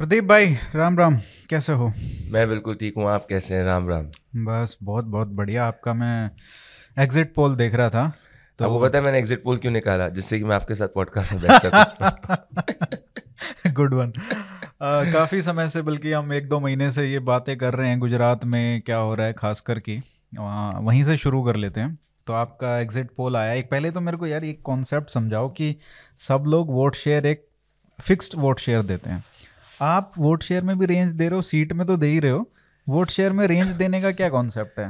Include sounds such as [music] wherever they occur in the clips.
प्रदीप भाई राम राम कैसे हो? मैं बिल्कुल ठीक हूँ आप कैसे हैं? राम राम। बस बहुत बहुत बढ़िया। आपका मैं एग्जिट पोल देख रहा था तो आपको पता है मैंने एग्जिट पोल क्यों निकाला? जिससे कि मैं आपके साथ पॉडकास्ट में बैठ सकूँ। गुड वन काफ़ी समय से बल्कि हम एक दो महीने से ये बातें कर रहे हैं गुजरात में क्या हो रहा है खास कर की वहीं से शुरू कर लेते हैं। तो आपका एग्जिट पोल आया। एक पहले तो मेरे को यार एक कॉन्सेप्ट समझाओ कि सब लोग वोट शेयर एक फिक्स्ड वोट शेयर देते हैं। आप वोट शेयर में भी रेंज दे रहे हो सीट में तो दे ही रहे हो। वोट शेयर में रेंज देने का क्या कॉन्सेप्ट है?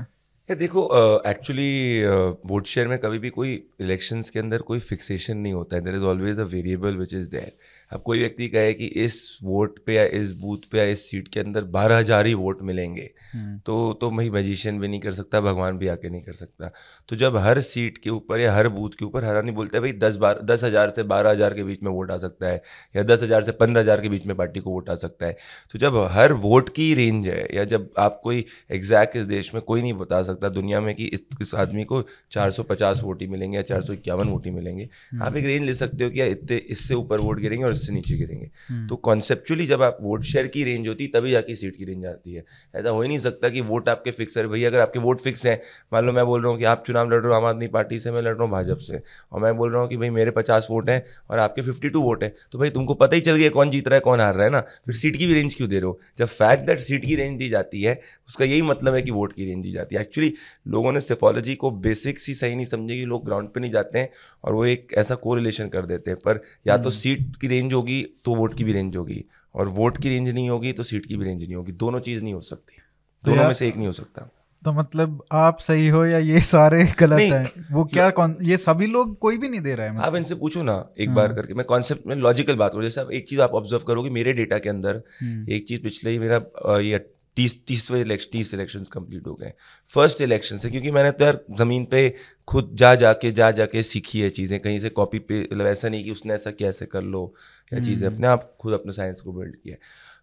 ये देखो एक्चुअली वोट शेयर में कभी भी कोई इलेक्शंस के अंदर कोई फिक्सेशन नहीं होता है। There is always a variable which is there अब कोई व्यक्ति कहे कि इस वोट पे या इस बूथ पे या इस सीट के अंदर बारह हज़ार ही वोट मिलेंगे हम्म। तो तो वही मजिशियन भी नहीं कर सकता भगवान भी आके नहीं कर सकता तो जब हर सीट के ऊपर या हर बूथ के ऊपर हर बोलता है भाई दस बार दस हज़ार से बारह हज़ार के बीच में वोट आ सकता है या दस हज़ार से पंद्रह हज़ार के बीच में पार्टी को वोट आ सकता है तो जब हर वोट की रेंज है या जब आप कोई एग्जैक्ट इस देश में कोई नहीं बता सकता दुनिया में कि इस, इस आदमी को चार सौ पचास वोट ही मिलेंगे या चार सौ इक्यावन वोट ही मिलेंगे हम्म। आप एक रेंज ले सकते हो कि इतने इससे ऊपर वोट गिरेंगे और इससे नीचे गिरेंगे। हम्म। तो कॉन्सेप्चुअली जब आप वोट शेयर की रेंज होती तभी जाके सीट की रेंज आती है। ऐसा हो ही नहीं सकता कि वोट आपके फिक्स है। भैया अगर आपके वोट फिक्स हैं मान लो मैं बोल रहा हूँ कि आप चुनाव लड़ रहे हो आम आदमी पार्टी से मैं लड़ रहा हूँ भाजपा से। और मैं बोल रहा हूँ कि भाई मेरे पचास वोट हैं और आपके फिफ्टी टू वोट हैं तो भाई तुमको पता ही चल गया कौन जीत रहा है कौन हार रहा है ना। फिर सीट की भी रेंज क्यों दे रहे हो? जब फैक्ट दैट सीट की रेंज दी जाती है उसका यही मतलब है कि वोट की रेंज दी जाती है। एक्चुअली लोगों ने सेफोलॉजी को बेसिक्स ही सही नहीं समझे कि लोग ग्राउंड पर नहीं जाते हैं और वो एक ऐसा को कर देते हैं। पर या तो सीट हम्म। की रेंज होगी तो वोट की भी रेंज होगी। और वोट की रेंज नहीं होगी तो सीट की भी रेंज नहीं होगी। दोनों चीज़ नहीं हो सकती। तो दोनों में से एक नहीं हो सकता। तो मतलब आप सही हो या ये सारे [laughs] गलत हैं? वो क्या कौन ये सभी लोग कोई भी नहीं दे रहा है मतलब। आप इनसे पूछो ना एक बार हाँ। करके। मैं कॉन्सेप्ट में लॉजिकल बात करूँ। जैसे आप एक चीज़ आप ऑब्ज़र्व करोगे मेरे डेटा के अंदर हम्म। एक चीज़ पिछले ही मेरा ये तीस तीसवें इलेक्शन तीस इलेक्शन कंप्लीट हो गए फ़र्स्ट इलेक्शन से क्योंकि मैंने तो यार ज़मीन पे खुद जा जाके जा जा जाके सीखी है चीज़ें कहीं से कॉपी पे मतलब ऐसा नहीं कि उसने ऐसा किया ऐसे कर लो या चीज़ें हम्म। अपने आप खुद अपने साइंस को बिल्ड किया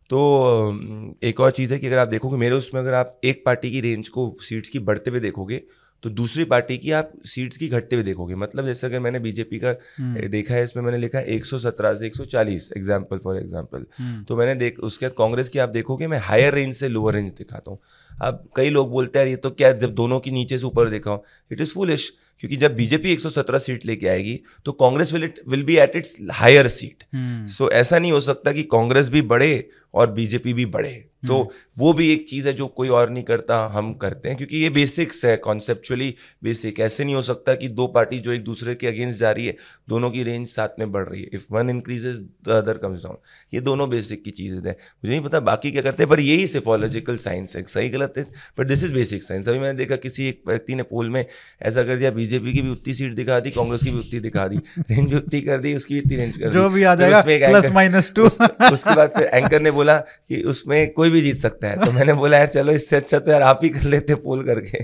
तो एक और चीज़ है कि अगर आप देखोगे मेरे उसमें अगर आप एक पार्टी की रेंज को सीट्स की बढ़ते हुए देखोगे तो दूसरी पार्टी की आप सीट्स की घटते हुए देखोगे। मतलब जैसे अगर मैंने बीजेपी का हम्म। देखा है इसमें मैंने लिखा है 117 से 140 एग्ज़ाम्पल फॉर एग्ज़ाम्पल तो मैंने देख उसके बाद कांग्रेस की आप देखोगे मैं हायर रेंज से लोअर रेंज दिखाता हूँ। अब कई लोग बोलते हैं ये तो क्या जब दोनों की नीचे से ऊपर देखा हो। इट इज़ फुलिश क्योंकि जब बीजेपी 117 सीट लेके आएगी तो Congress will it will be at its higher seat so ऐसा नहीं हो सकता कि कांग्रेस भी बढ़े और बीजेपी भी बढ़े तो हम्म। वो भी एक चीज़ है जो कोई और नहीं करता हम करते हैं क्योंकि ये बेसिक्स है कॉन्सेप्चुअली बेसिक ऐसे नहीं हो सकता कि दो पार्टी जो एक दूसरे के अगेंस्ट जा रही है दोनों की रेंज साथ में बढ़ रही है। If one increases the other comes down ये दोनों बेसिक की चीज़ें हैं। मुझे नहीं पता बाकी क्या करते हैं पर यही सिफोलॉजिकल साइंस है। सही गलत है but this is basic science अभी मैंने देखा किसी एक व्यक्ति ने पोल में ऐसा कर दिया बीजेपी की भी उतनी सीट दिखा दी कांग्रेस की भी उतनी दिखा दी। [laughs] रेंज उतनी कर दी उसकी भी इतनी रेंज कर दी। जो भी आ जाएगा प्लस माइनस टू उसके बाद फिर एंकर ने बोला कि उसमें कोई भी जीत सकता है। तो [laughs] मैंने बोला यार चलो इससे अच्छा तो यार आप ही कर लेते पोल करके।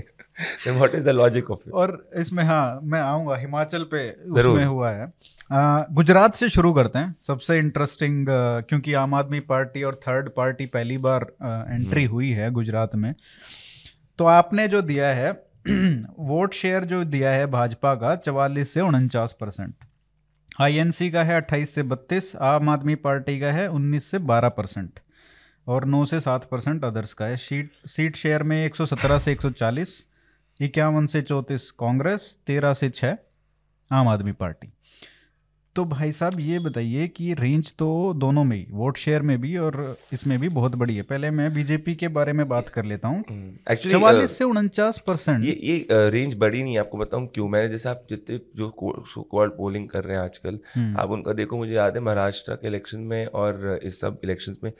What is the logic of और इसमें हाँ मैं आऊँगा हिमाचल पे उसमें हुआ है। गुजरात से शुरू करते हैं सबसे इंटरेस्टिंग क्योंकि आम आदमी पार्टी और थर्ड पार्टी पहली बार एंट्री हम्म। हुई है गुजरात में। तो आपने जो दिया है [clears throat] वोट शेयर जो दिया है भाजपा का चवालीस से उनचास परसेंट आईएनसी का है अट्ठाईस से बत्तीस आम आदमी पार्टी का है उन्नीस से बारह परसेंट और नौ से सात परसेंट अदर्स का है। सीट सीट शेयर में एक सौ सत्रह से एक सौ चालीस इक्यावन से चौंतीस कांग्रेस तेरह से छः आम आदमी पार्टी। तो भाई साहब ये बताइए कि रेंज तो दोनों में ही वोट शेयर में भी और इसमें भी बहुत बड़ी है। पहले मैं बीजेपी के बारे में बात कर लेता हूँ। एक्चुअली हम्म, चवालीस से उनचास परसेंट। ये ये रेंज बड़ी नहीं आपको बताऊँ क्यों? मैंने जैसे आप जितने जो कॉल्ड पोलिंग कर रहे हैं आजकल हम्म। आप उनका देखो मुझे याद है महाराष्ट्र के इलेक्शन में और इस सब इलेक्शन में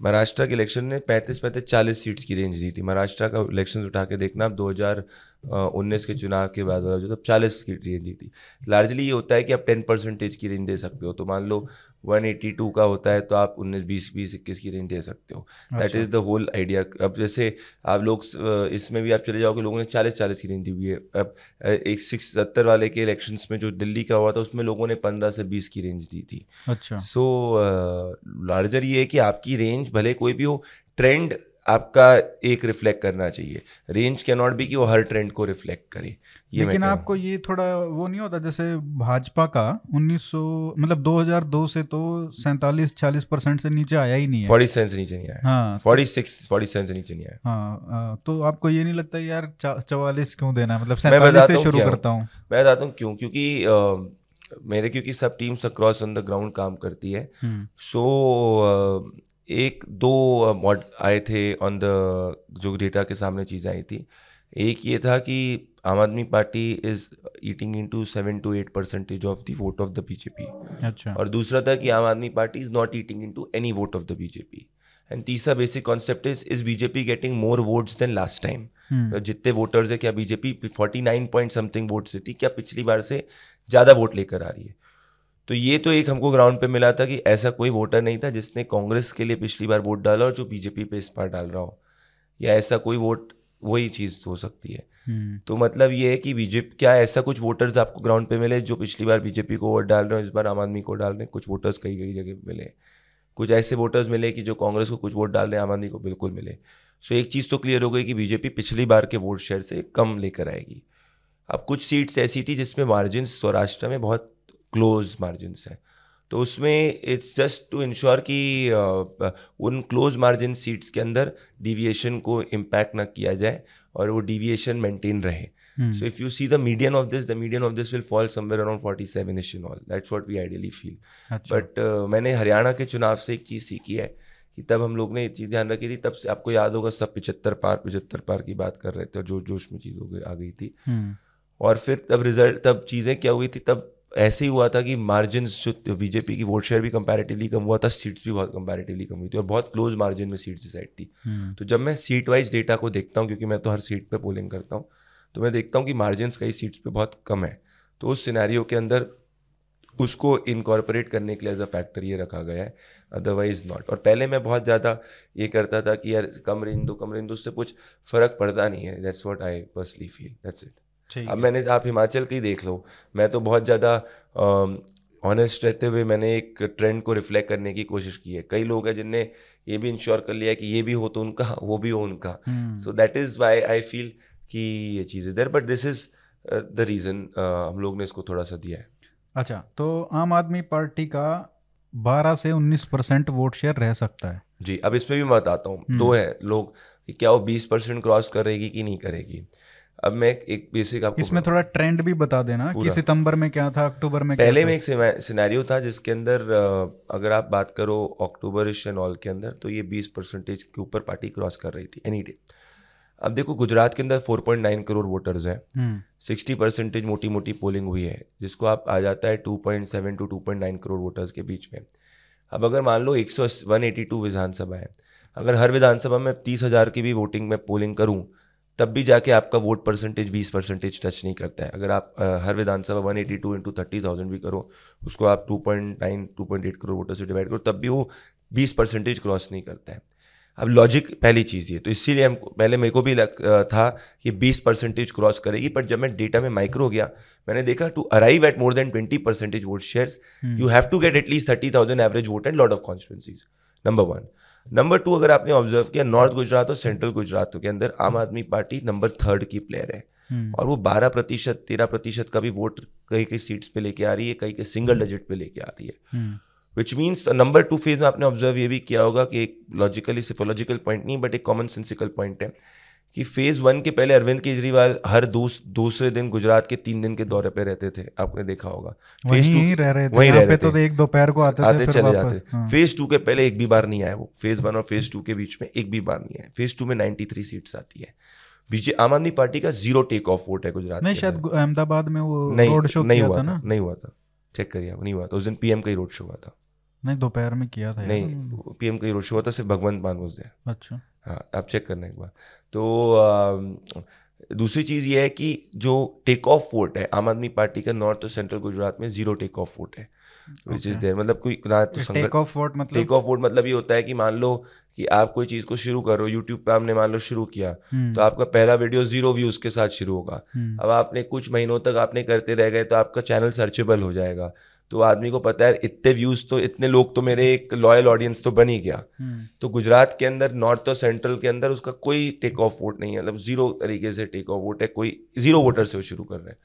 महाराष्ट्र के इलेक्शन ने पैंतीस पैंतीस, चालीस सीट्स की रेंज दी थी। महाराष्ट्र का इलेक्शन उठा के देखना आप दो हज़ार उन्नीस के चुनाव के बाद जो तब चालीस की रेंज दी थी। लार्जली ये होता है कि आप टेन परसेंटेज की रेंज दे सकते हो। तो मान लो वन एटी टू का होता है तो आप उन्नीस बीस बीस इक्कीस की रेंज दे सकते हो। That is the whole idea अब जैसे आप लोग इसमें भी आप चले जाओगे लोगों ने चालीस चालीस की रेंज दी हुई है। अब एक सिक्स सत्तर वाले के इलेक्शन में जो दिल्ली का हुआ था उसमें लोगों ने पंद्रह से बीस की रेंज दी थी। अच्छा। सो so, लार्जर ये है कि आपकी रेंज भले कोई भी हो ट्रेंड आपका एक रिफ्लेक्ट करना चाहिए। रेंज कैन नॉट बी कि वो हर ट्रेंड को रिफ्लेक्ट करे। ये लेकिन आपको ये थोड़ा वो नहीं होता जैसे भाजपा का 1900 मतलब 2002 से तो सैंतालीस चालीस परसेंट से नीचे आया ही नहीं है। फोर्टी सेवन से नीचे नहीं आया। हाँ फोर्टी सिक्स फोर्टी सेवन से नीचे नहीं आया। हाँ तो आपको ये नहीं लगता यार चवालीस क्यों देना मतलब सैंतालीस से शुरू करता हूँ। मैं बताता हूँ क्यों? क्योंकि मेरे क्योंकि सब teams across on the ground काम करती है। सो हम्म। एक दो मॉड आए थे ऑन द जो डेटा के सामने चीज़ें आई थी। एक ये था कि Aam Aadmi party is eating in to seven to eight percentage of the vote of the BJP अच्छा। और दूसरा था कि Aam Aadmi party is not eating in to any vote of the BJP and तीसरा basic concept is is BJP getting more votes than last time जितने voters है क्या BJP forty nine point something vote से थी क्या पिछली बार से ज़्यादा वोट लेकर आ रही है? तो ये तो एक हमको ग्राउंड पे मिला था कि ऐसा कोई वोटर नहीं था जिसने कांग्रेस के लिए पिछली बार वोट डाला और जो बीजेपी पे इस बार डाल रहा हो। या ऐसा कोई वोट वही चीज़ हो सकती है। हम्म। तो मतलब ये है कि बीजेपी क्या ऐसा कुछ वोटर्स आपको ग्राउंड पे मिले जो पिछली बार बीजेपी को वोट डाल रहे हो इस बार आम आदमी को डाल रहे हैं? कुछ वोटर्स कई कई जगह मिले। कुछ ऐसे वोटर्स मिले कि जो कांग्रेस को कुछ वोट डाल रहे हैं आम आदमी को बिल्कुल मिले। सो एक चीज़ तो क्लियर हो गई कि बीजेपी पिछली बार के वोट शेयर से कम लेकर आएगी। अब कुछ सीट्स ऐसी थी जिसमें मार्जिन सौराष्ट्र में बहुत क्लोज मार्जिन है। तो उसमें इट्स जस्ट टू इंश्योर कि उन क्लोज मार्जिन सीट्स के अंदर डिविएशन को इम्पैक्ट ना किया जाए और वो डिविएशन मेंटेन रहे। So if you see the median of this the median of this will fall somewhere around forty seven ish in all that's what we ideally feel but मैंने हरियाणा के चुनाव से एक चीज़ सीखी है कि तब हम लोग ने ये चीज़ ध्यान रखी थी तब से आपको याद होगा सब पिछहत्तर पार पिछहत्तर पार की बात कर रहे थे और जोश जोश में चीज़ हो गई आ गई थी। हम्म। और फिर तब रिज़ल्ट तब चीज़ें क्या हुई थी तब ऐसे ही हुआ था कि मार्जिन जो बीजेपी की वोट शेयर भी कंपैरेटिवली कम हुआ था सीट्स भी बहुत कंपैरेटिवली कम हुई थी और बहुत क्लोज मार्जिन में सीट्स डिसाइड थी। हम्म। तो जब मैं सीट वाइज डेटा को देखता हूँ क्योंकि मैं तो हर सीट पर पोलिंग करता हूँ तो मैं देखता हूँ कि मार्जिन कई सीट्स पर बहुत कम है। तो उस सिनेरियो के अंदर उसको इनकॉर्पोरेट करने के लिए एज अ फैक्टर ये रखा गया है अदरवाइज़ नॉट और पहले मैं बहुत ज़्यादा ये करता था कि यार कम रेंज दो कम रेंज दो उससे कुछ फ़र्क पड़ता नहीं है। That's what I personally feel that's it अब मैंने आप हिमाचल की देख लो। मैं तो बहुत ज़्यादा ऑनेस्ट रहते हुए मैंने एक ट्रेंड को रिफ्लेक्ट करने की कोशिश की है। कई लोग हैं जिनने ये भी इंश्योर कर लिया कि ये भी हो तो उनका [laughs] वो भी हो उनका। So that is why I feel कि ये चीज़ इधर but this is the reason हम लोग ने इसको थोड़ा सा दिया है। अच्छा तो आम आदमी पार्टी का 12 से 19 परसेंट वोट शेयर रह सकता है। जी अब इसमें भी मैं बताता हूँ। हम्म। दो है लोग क्या वो 20 परसेंट क्रॉस करेगी कि नहीं करेगी? अब मैं एक बेसिक आपको इसमें थोड़ा ट्रेंड भी बता देना कि सितंबर में क्या था अक्टूबर में पहले में एक सिनेरियो था जिसके अंदर अगर आप बात करो अक्टूबर एंड ऑल के अंदर तो ये 20 परसेंटेज के ऊपर पार्टी क्रॉस कर रही थी एनी डे अब देखो गुजरात के अंदर 4.9 करोड़ वोटर्स हैं। सिक्सटी परसेंटेज मोटी मोटी पोलिंग हुई है जिसको आप आ जाता है 2.7 टू 2.9 करोड़ वोटर्स के बीच में। अब अगर मान लो एक सौ वन एटी टू विधानसभा है अगर हर विधानसभा में तीस हज़ार की भी वोटिंग में पोलिंग करूँ तब भी जाके आपका वोट परसेंटेज बीस परसेंटेज टच नहीं करता है। अगर आप आ, हर विधानसभा one eighty two into thirty thousand भी करो उसको आप two point nine two point eight crore voter से डिवाइड करो तब भी वो बीस परसेंटेज क्रॉस नहीं करता है। अब लॉजिक पहली चीज़ ये तो इसीलिए हम पहले मेरे को भी लग, था कि बीस परसेंटेज क्रॉस करेगी बट जब मैं डेटा में माइक्रो गया मैंने देखा to arrive at more than twenty percentage vote share you have to get at least thirty thousand average vote and lot of constituencies number one number two अगर आपने observe किया north Gujarat और central Gujarat के अंदर Aam Aadmi party number third की player है। हम्म। और वो बारह प्रतिशत तेरह प्रतिशत का भी वोट कई कई सीट्स पे लेके आ रही है कई कई सिंगल डिजिट पे लेके आ रही है। Which means number two phase में आपने ऑब्ज़र्व ये भी किया होगा कि एक लॉजिकली सिफोलॉजिकल पॉइंट नहीं बट एक कॉमन सेंसिकल पॉइंट है। कि फ़ेज़ वन के पहले अरविंद केजरीवाल हर दूस, दूसरे दिन गुजरात के तीन दिन के दौरे पे रहते थे आपने देखा होगा। फ़ेज़ टू रह रहे थे वहीं रह रहे तो एक दोपहर को आते, आते थे, चले जाते हाँ। फ़ेज़ टू के पहले एक भी बार नहीं आया वो। फ़ेज़ वन और फ़ेज़ टू के बीच में एक भी बार नहीं आया। फ़ेज़ टू में नाइन्टी थ्री सीट्स आती है। बीजे आम आदमी पार्टी का ज़ीरो टेक ऑफ़ वोट है गुजरात नहीं शायद अहमदाबाद में वो रोड शो नहीं हुआ था नहीं हुआ था। चेक करिए नहीं हुआ था। उस दिन पीएम का ही रोड शो हुआ था। नहीं दोपहर में किया था नहीं पीएम का रोड शो था सिर्फ़ भगवंत मान उस दिन अच्छा। हाँ आप चेक करना एक बार। तो दूसरी चीज़ ये है कि जो टेक ऑफ़ वोट है आम आदमी पार्टी का नॉर्थ और सेंट्रल गुजरात में ज़ीरो टेक ऑफ़ वोट है विच इज़ देयर मतलब कोई ना तो टेक ऑफ़ वोट मतलब टेक ऑफ़ वोट मतलब ये होता है कि मान लो कि आप कोई चीज़ को शुरू करो यूट्यूब पे आपने मान लो शुरू किया हम्म। तो आपका पहला वीडियो ज़ीरो व्यूज़ के साथ शुरू होगा। हम्म। अब आपने कुछ महीनों तक आपने करते रह गए तो आपका चैनल सर्चेबल हो जाएगा। तो आदमी को पता है इतने व्यूज़ तो इतने लोग तो मेरे एक लॉयल ऑडियंस तो बन ही गया। हम्म। तो गुजरात के अंदर नॉर्थ और सेंट्रल के अंदर उसका कोई टेक ऑफ़ वोट नहीं है। मतलब ज़ीरो तरीके से टेक ऑफ़ वोट है कोई ज़ीरो वोटर से वो शुरू कर रहे हैं।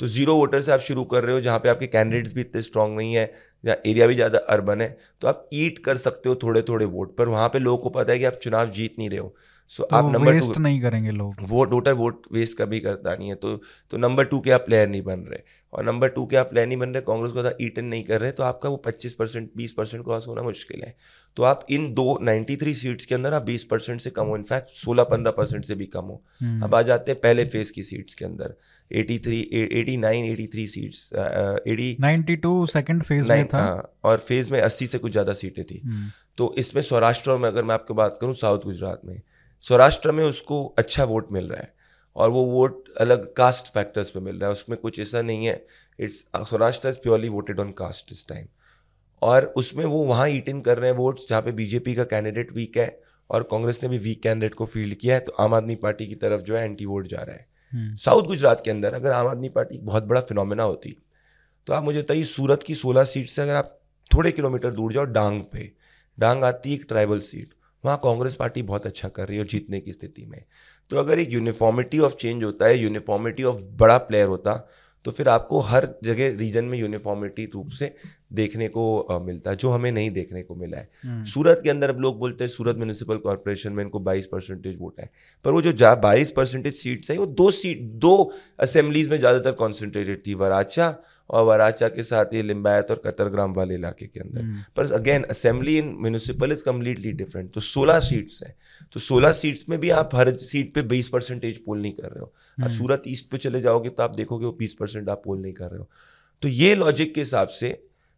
तो ज़ीरो वोटर से आप शुरू कर रहे हो जहाँ पे आपके कैंडिडेट्स भी इतने स्ट्रांग नहीं है जहाँ एरिया भी ज़्यादा अर्बन है तो आप ईट कर सकते हो थोड़े थोड़े वोट पर। वहाँ पे लोगों को पता है कि आप चुनाव जीत नहीं रहे हो। सो so, तो आप नंबर टू नहीं करेंगे लोग। वोट वोटर वोट वेस्ट कभी करता नहीं है। तो तो नंबर टू के आप प्लेयर नहीं बन रहे। और नंबर टू के आप प्लेयर नहीं बन रहे कांग्रेस को ज़्यादा ईटन नहीं कर रहे तो आपका वो पच्चीस परसेंट बीस परसेंट क्रॉस होना मुश्किल है। तो आप इन दो 93 सीट्स के अंदर आप 20 परसेंट से कम हो। इनफैक्ट 16 15 परसेंट से भी कम हो। हम्म। अब आ जाते हैं पहले फ़ेज़ की सीट्स के अंदर। 83 89 83 सीट्स 80 92 सेकंड फ़ेज़ में था। हाँ, और फ़ेज़ में 80 से कुछ ज़्यादा सीटें थी। हम्म। तो इसमें सौराष्ट्र में अगर मैं आपको बात करूँ साउथ गुजरात में सौराष्ट्र में उसको अच्छा वोट मिल रहा है और वो वोट अलग कास्ट फैक्टर्स पे मिल रहा है। उसमें कुछ ऐसा नहीं है। It's Saurashtra is purely voted on caste इस टाइम और उसमें वो वहाँ ईट इन कर रहे हैं वोट्स जहाँ पे बीजेपी का कैंडिडेट वीक है और कांग्रेस ने भी वीक कैंडिडेट को फ़ील्ड किया है तो आम आदमी पार्टी की तरफ़ जो है एंटी वोट जा रहा है। साउथ हम्म। गुजरात के अंदर अगर आम आदमी पार्टी बहुत बड़ा फिनोमिना होती तो आप मुझे बताइए सूरत की सोलह सीट से अगर आप थोड़े किलोमीटर दूर जाओ डांग पे डांग आती है एक ट्राइबल सीट वहाँ कांग्रेस पार्टी बहुत अच्छा कर रही है और जीतने की स्थिति में। तो अगर एक यूनिफॉर्मिटी ऑफ़ चेंज होता है यूनिफॉर्मिटी ऑफ़ बड़ा प्लेयर होता तो फिर आपको हर जगह रीजन में यूनिफॉर्मिटी रूप से देखने को मिलता है जो हमें नहीं देखने को मिला है। हम्म। सूरत के अंदर अब लोग बोलते हैं सूरत म्यूनिसिपल कॉरपोरेशन में इनको 22 परसेंटेज वोट है। पर वो जो जा बाईस परसेंटेज सीट्स है वो दो सीट दो असेंबलीज में ज़्यादातर कॉन्सेंट्रेटेड थी वराचा और वराचा के साथ ये लिम्बायत और कतरग्राम वाले इलाके के अंदर हम्म। पर again assembly in municipal is completely different तो 16 सीट्स हैं तो 16 सीट्स में भी आप हर सीट पे 20 परसेंटेज पोल नहीं कर रहे हो और हम्म। सूरत ईस्ट पे चले जाओगे तो आप देखोगे वो 20 परसेंट आप पोल नहीं कर रहे हो तो ये लॉजिक के हिसाब से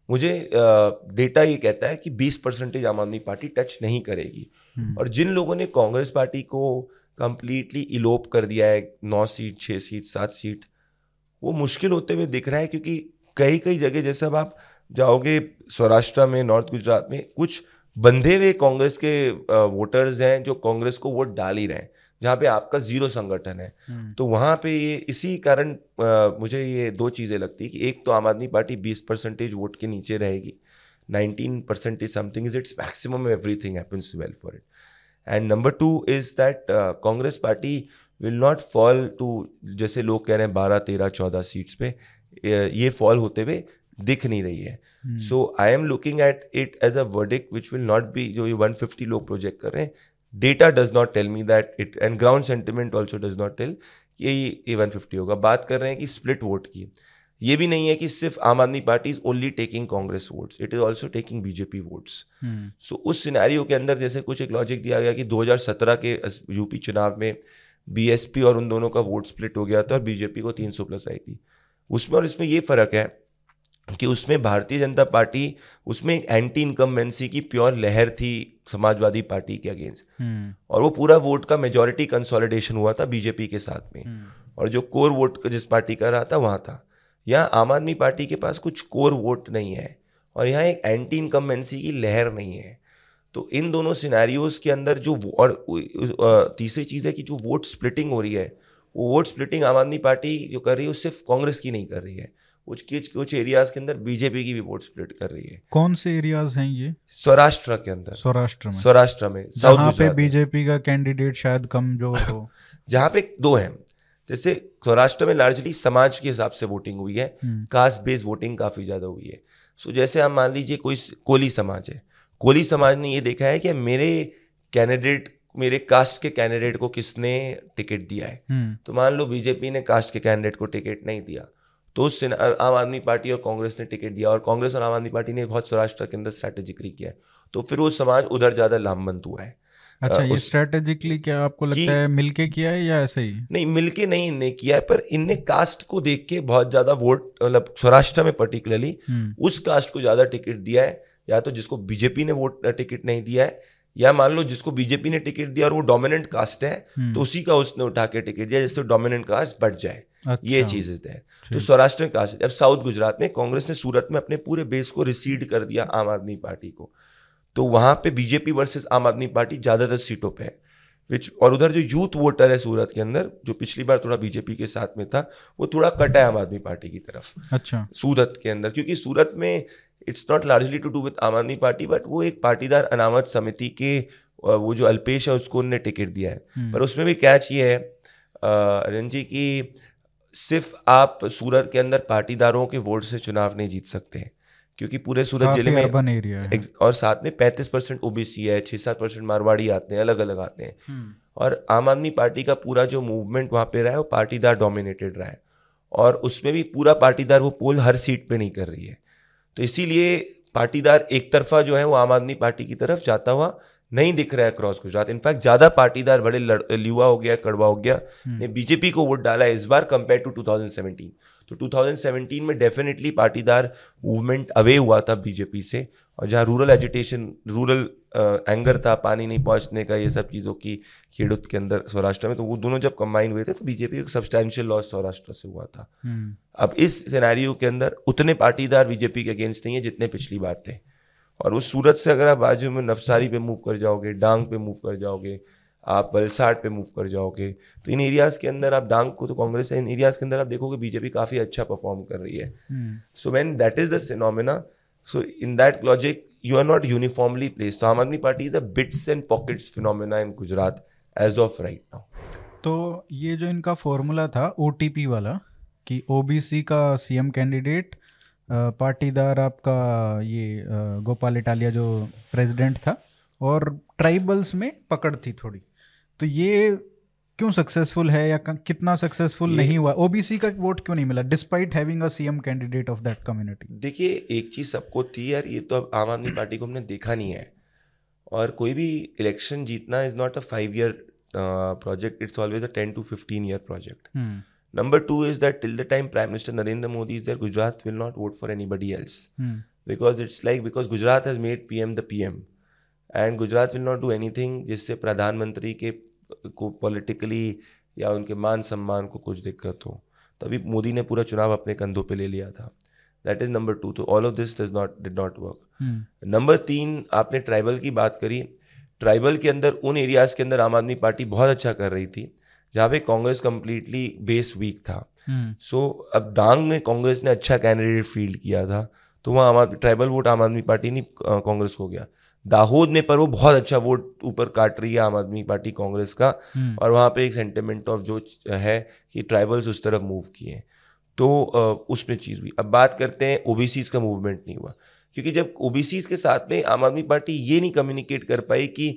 मुझे डेटा ये कहता है कि 20 परसेंटेज आम आदमी पार्टी टच नहीं करेगी हम्म। और जिन लोगों ने कांग्रेस पार्टी को कंप्लीटली इलोप कर दिया है नौ सीट छः सीट सात सीट वो मुश्किल होते हुए दिख रहा है क्योंकि कई कई जगह जैसे अब आप जाओगे सौराष्ट्र में नॉर्थ गुजरात में कुछ बंधे हुए कांग्रेस के वोटर्स हैं जो कांग्रेस को वोट डाल ही रहे हैं जहाँ पे आपका ज़ीरो संगठन है हम्म। तो वहाँ पे ये इसी कारण मुझे ये दो चीज़ें लगती है कि एक तो आम आदमी पार्टी बीस परसेंटेज वोट के नीचे रहेगी nineteen percentage something is it's maximum every thing happens well for it and number two is that Congress party will not fall to जैसे लोग कह रहे हैं बारह तेरह चौदह सीट्स पे ये फॉल होते हुए दिख नहीं रही है। So I am looking at it as a verdict which will not be जो ये वन फिफ्टी लोग प्रोजेक्ट कर रहे हैं data does not tell me that it and ground sentiment also does not tell कि ये वन फिफ्टी होगा। बात कर रहे हैं कि स्प्लिट वोट की। ये भी नहीं है कि सिर्फ़ Aam Aadmi party is only taking Congress votes it is also taking BJP votes so उस सिनेरियो के अंदर जैसे कुछ एक लॉजिक दिया गया कि 2017 के यूपी चुनाव में बीएसपी और उन दोनों का वोट स्प्लिट हो गया था और बीजेपी को 300 प्लस आई थी। उसमें और इसमें ये फ़र्क है कि उसमें भारतीय जनता पार्टी उसमें एक एंटी इनकम्बेंसी की प्योर लहर थी समाजवादी पार्टी के अगेंस्ट हम्म। और वो पूरा वोट का मेजोरिटी कंसोलिडेशन हुआ था बीजेपी के साथ में। हम्म। और जो कोर वोट जिस पार्टी का रहा था वहाँ था। यहाँ आम आदमी पार्टी के पास कुछ कोर वोट नहीं है और यहाँ एक एंटी इनकम्बेंसी की लहर नहीं है। तो इन दोनों सिनेरियोज के अंदर जो और तीसरी चीज़ है कि जो वोट स्प्लिटिंग हो रही है वो vote splitting Aam Aadmi party जो कर रही है वो सिर्फ़ कांग्रेस की नहीं कर रही है। कुछ कुछ कुछ एरियाज़ के अंदर बीजेपी की भी वोट स्प्लिट कर रही है। कौन से एरियाज़ हैं ये? सौराष्ट्र के अंदर। सौराष्ट्र में। सौराष्ट्र में जहाँ पे बीजेपी का कैंडिडेट शायद कम जो हो। [laughs] जहाँ पे दो हैं। जैसे सौराष्ट्र में लार्जली समाज के हिसाब से वोटिंग हुई है। कास्ट बेस्ड वोटिंग काफ़ी ज़्यादा हुई है। सो जैसे आप मान लीजिए कोई कोली समाज है। कोली समाज ने ये देखा है कि मेरे कैंडिडेट मेरे कास्ट के कैंडिडेट को किसने टिकट दिया है? हम्म। तो मान लो बीजेपी ने कास्ट के कैंडिडेट को टिकट नहीं दिया तो उस आम आदमी पार्टी और कांग्रेस ने टिकट दिया और कांग्रेस और आम आदमी पार्टी ने बहुत सौराष्ट्र के अंदर स्ट्रैटेजिकली किया तो फिर वो समाज उधर ज़्यादा लामबंद हुआ है। अच्छा ये स्ट्रेटेजिकली क्या आपको लगता है मिलके किया है या ऐसे ही? नहीं मिलके नहीं इनने किया है पर इनने कास्ट को देख के बहुत ज़्यादा वोट मतलब सौराष्ट्र में पर्टिकुलरली हम्म। उस कास्ट को ज़्यादा टिकट दिया है। या तो जिसको बीजेपी ने वोट टिकट नहीं दिया है या मान लो जिसको बीजेपी ने टिकट दिया और वो डोमिनेंट कास्ट है हम्म। तो उसी का उसने उठा के टिकट दिया जिससे डोमिनेंट कास्ट बढ़ जाए। अच्छा, ये चीज़ देयर तो सौराष्ट्र कास्ट अब साउथ गुजरात में कांग्रेस ने सूरत में अपने पूरे बेस को रिसीड कर दिया आम आदमी पार्टी को तो वहाँ पे BJP versus Aam Aadmi party ज़्यादातर सीटों पे है। विच और उधर जो यूथ वोटर है सूरत के अंदर जो पिछली बार थोड़ा बीजेपी के साथ में था वो थोड़ा कटा है आम आदमी पार्टी की तरफ़। अच्छा। सूरत के अंदर क्योंकि सूरत में it's not largely to do with Aam Aadmi party but वो एक पाटीदार अनामत समिति के वो जो अल्पेश है उसको उनने टिकट दिया है। हम्म। पर उसमें भी कैच ये है रंजी की सिर्फ़ आप सूरत के अंदर पाटीदारों के वोट से चुनाव नहीं जीत सकते हैं क्योंकि पूरे सूरत ज़िले में अर्बन एरिया है। और साथ में पैंतीस परसेंट ओबीसी है छः सात परसेंट मारवाड़ी आते हैं अलग अलग आते हैं। हम्म। और आम आदमी पार्टी का पूरा जो मूवमेंट वहाँ पे रहा है वो पाटीदार डोमिनेटेड रहा है। और उसमें भी पूरा पाटीदार वो पोल हर सीट पे नहीं कर रही है। तो इसीलिए पाटीदार एक तरफा जो है वो आम आदमी पार्टी की तरफ़ जाता हुआ नहीं दिख रहा है क्रॉस गुजरात इनफैक्ट ज़्यादा पाटीदार बड़े लिवा हो गया कड़वा हो गया हम्म। ने बीजेपी को वोट डाला इस बार कंपेयर टू 2017 तो 2017 में डेफिनेटली पाटीदार मूवमेंट अवे हुआ था बीजेपी से और जहाँ रूरल एजुटेशन रूरल एंगर था पानी नहीं पहुँचने का ये सब चीज़ों की खेडूत के अंदर सौराष्ट्र में तो वो दोनों जब कंबाइन हुए थे तो बीजेपी को सब्सटैंशियल लॉस सौराष्ट्र से हुआ था हम्म। अब इस सिनेरियो के अंदर उतने पाटीदार बीजेपी के अगेंस्ट नहीं है जितने पिछली बार थे और उस सूरत से अगर आप बाजू में नफसारी पे मूव कर जाओगे डांग पे मूव कर जाओगे आप वलसाड पे मूव कर जाओगे। तो इन एरियाज़ के अंदर आप डांग को तो कांग्रेस है इन एरियाज़ के अंदर आप देखोगे बीजेपी काफ़ी अच्छा परफॉर्म कर रही है। So when that is the phenomena so in that logic you are not uniformly placed तो Aam Aadmi party is a bits and pockets phenomena in Gujarat as of right now तो ये जो इनका formula था OTP वाला कि OBC का CM candidate Patidar आपका ये गोपाल इटालिया जो प्रेसिडेंट था और ट्राइबल्स में पकड़ थी थोड़ी। तो ये क्यों सक्सेसफुल है या कितना सक्सेसफुल नहीं हुआ? ओबीसी का वोट क्यों नहीं मिला despite having a CM candidate of that community देखिए एक चीज़ सबको थी यार ये तो अब आम आदमी पार्टी को हमने देखा नहीं है। और कोई भी इलेक्शन जीतना is not a five year project it's always a ten to fifteen year project number two is that till the time prime minister Narendra Modi is there Gujarat will not vote for anybody else because it's like because Gujarat has made PM the PM and Gujarat will not do any thing जिससे प्रधानमंत्री के को politically या उनके मान सम्मान को कुछ दिक्कत हो। तभी मोदी ने पूरा चुनाव अपने कंधों पे ले लिया था। दैट इज़ नंबर टू तो all of this does not did not work number तीन आपने ट्राइबल की बात करी। ट्राइबल के अंदर उन एरियाज़ के अंदर आम आदमी पार्टी बहुत अच्छा कर रही थी जहाँ पे कांग्रेस कंप्लीटली बेस वीक था। सो हम्म। so, अब डांग में कांग्रेस ने अच्छा कैंडिडेट फ़ील्ड किया था तो वहाँ आम आदमी tribal vote Aam Aadmi party नहीं कांग्रेस को गया। दाहोद में पर वो बहुत अच्छा वोट ऊपर काट रही है आम आदमी पार्टी कांग्रेस का। हम्म। और वहाँ पे एक सेंटिमेंट ऑफ़ जो है कि ट्राइबल्स उस तरफ़ मूव किए तो उसमें चीज़ हुई। अब बात करते हैं ओबीसीज का मूवमेंट नहीं हुआ। क्योंकि जब ओबीसीज के साथ में आम आदमी पार्टी ये नहीं कम्युनिकेट कर पाई कि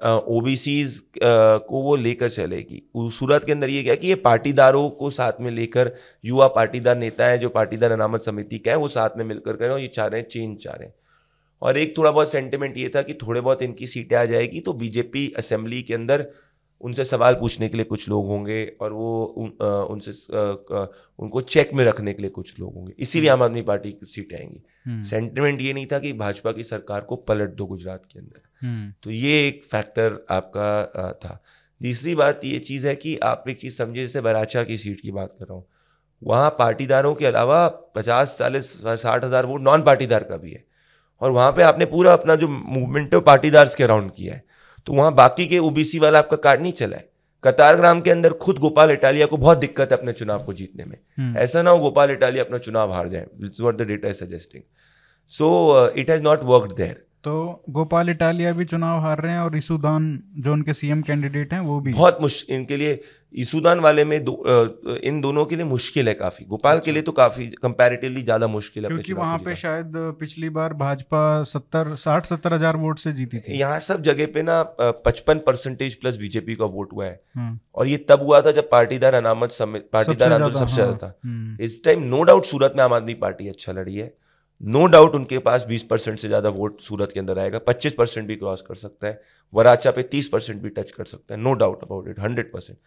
ओबीसीज को वो लेकर चलेगी। सूरत के अंदर ये क्या कि ये पाटीदारों को साथ में लेकर युवा पाटीदार नेता है जो पाटीदार अनामत समिति का है वो साथ में मिलकर करें और ये चाह रहे हैं चेंज चाह रहे हैं। और एक थोड़ा बहुत सेंटिमेंट ये था कि थोड़े बहुत इनकी सीटें आ जाएगी तो बीजेपी असेंबली के अंदर उनसे सवाल पूछने के लिए कुछ लोग होंगे और वो उन, उनसे उनको चेक में रखने के लिए कुछ लोग होंगे। इसीलिए आम आदमी पार्टी की सीटें आएँगी। सेंटिमेंट हम्म। ये नहीं था कि भाजपा की सरकार को पलट दो गुजरात के अंदर। हम्म। तो ये एक फैक्टर आपका था। तीसरी बात ये चीज़ है कि आप एक चीज़ समझिए जैसे बराचा की सीट की बात कर रहा हूँ। वहाँ पाटीदारों के अलावा पचास चालीस साठ हज़ार वोट नॉन पाटीदार का भी है। और वहाँ पे आपने पूरा अपना जो मूवमेंट है पाटीदार्स के अराउंड किया है। तो वहाँ बाकी के ओबीसी वाला आपका कार्ड नहीं चला है। कतार ग्राम के अंदर खुद गोपाल इटालिया को बहुत दिक्कत है अपने चुनाव को जीतने में। हम्म। ऐसा ना हो गोपाल इटालिया अपना चुनाव हार जाए। What the data is suggesting so it has not worked there तो गोपाल इटालिया भी चुनाव हार रहे हैं और ईसुदान जो उनके सीएम कैंडिडेट हैं वो भी। बहुत मुश्किल इनके लिए ईसुदान वाले में दो, इन दोनों के लिए मुश्किल है काफ़ी। गोपाल के लिए तो काफ़ी कंपैरेटिवली ज़्यादा मुश्किल है क्योंकि वहाँ पे शायद पिछली बार भाजपा सत्तर साठ सत्तर हज़ार वोट से जीती थी। यहाँ सब जगह पे ना पचपन परसेंटेज प्लस बीजेपी का वोट हुआ है। हम्म। और ये तब हुआ था जब पाटीदार अनामत समित पाटीदार आंदोलन सबसे ज़्यादा हाँ। था। हम्म। इस टाइम नो डाउट सूरत में आम आदमी पार्टी अच्छा लड़ी है। नो डाउट उनके पास 20 परसेंट से ज़्यादा वोट सूरत के अंदर आएगा 25 परसेंट भी क्रॉस कर सकता है वराचा पे 30 परसेंट भी टच कर सकता है no doubt about it 100 percent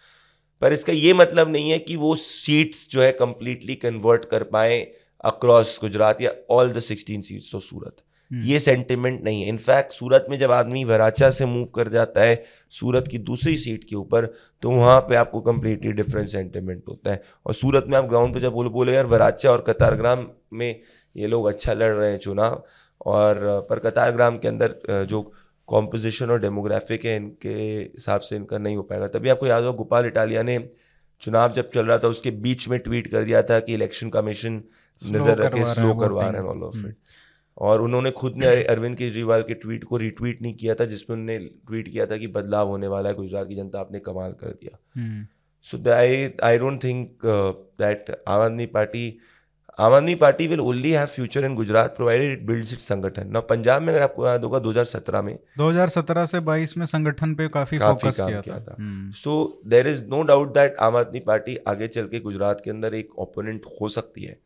पर इसका ये मतलब नहीं है कि वो सीट्स जो है कंप्लीटली कन्वर्ट कर पाए अक्रॉस गुजरात या ऑल द सिक्सटीन सीट्स तो सूरत. हम्म। ये सेंटिमेंट नहीं है. इनफैक्ट सूरत में जब आदमी वराचा से मूव कर जाता है सूरत की दूसरी सीट के ऊपर तो वहाँ पे आपको कम्प्लीटली डिफरेंट सेंटिमेंट होता है. और सूरत में आप ग्राउंड पे जब बोले बोले यार वराचा और कतारग्राम में ये लोग अच्छा लड़ रहे हैं चुनाव। और पर कतार ग्राम के अंदर जो कॉम्पोजिशन और डेमोग्राफिक है इनके हिसाब से इनका नहीं हो पाएगा। तभी आपको याद होगा गोपाल इटालिया ने चुनाव जब चल रहा था उसके बीच में ट्वीट कर दिया था कि इलेक्शन कमीशन नज़र रखे स्लो करवा रहे हैं ऑल ऑफ़ इट और उन्होंने खुद ने अरविंद केजरीवाल के ट्वीट को रिट्वीट नहीं किया था जिसमें उन्होंने ट्वीट किया था कि बदलाव होने वाला है गुजरात की जनता आपने कमाल कर दिया। So I I don't think that Aam Aadmi Party Aam Aadmi Party will only have future in Gujarat provided it builds it संगठन। ना पंजाब में अगर आपको याद होगा 2017 में 2017 से 22 में संगठन पे काफ़ी, काफ़ी फोकस किया, किया था। So there is no doubt that Aam Aadmi Party आगे चल के गुजरात के अंदर एक ओपोनेंट हो सकती है।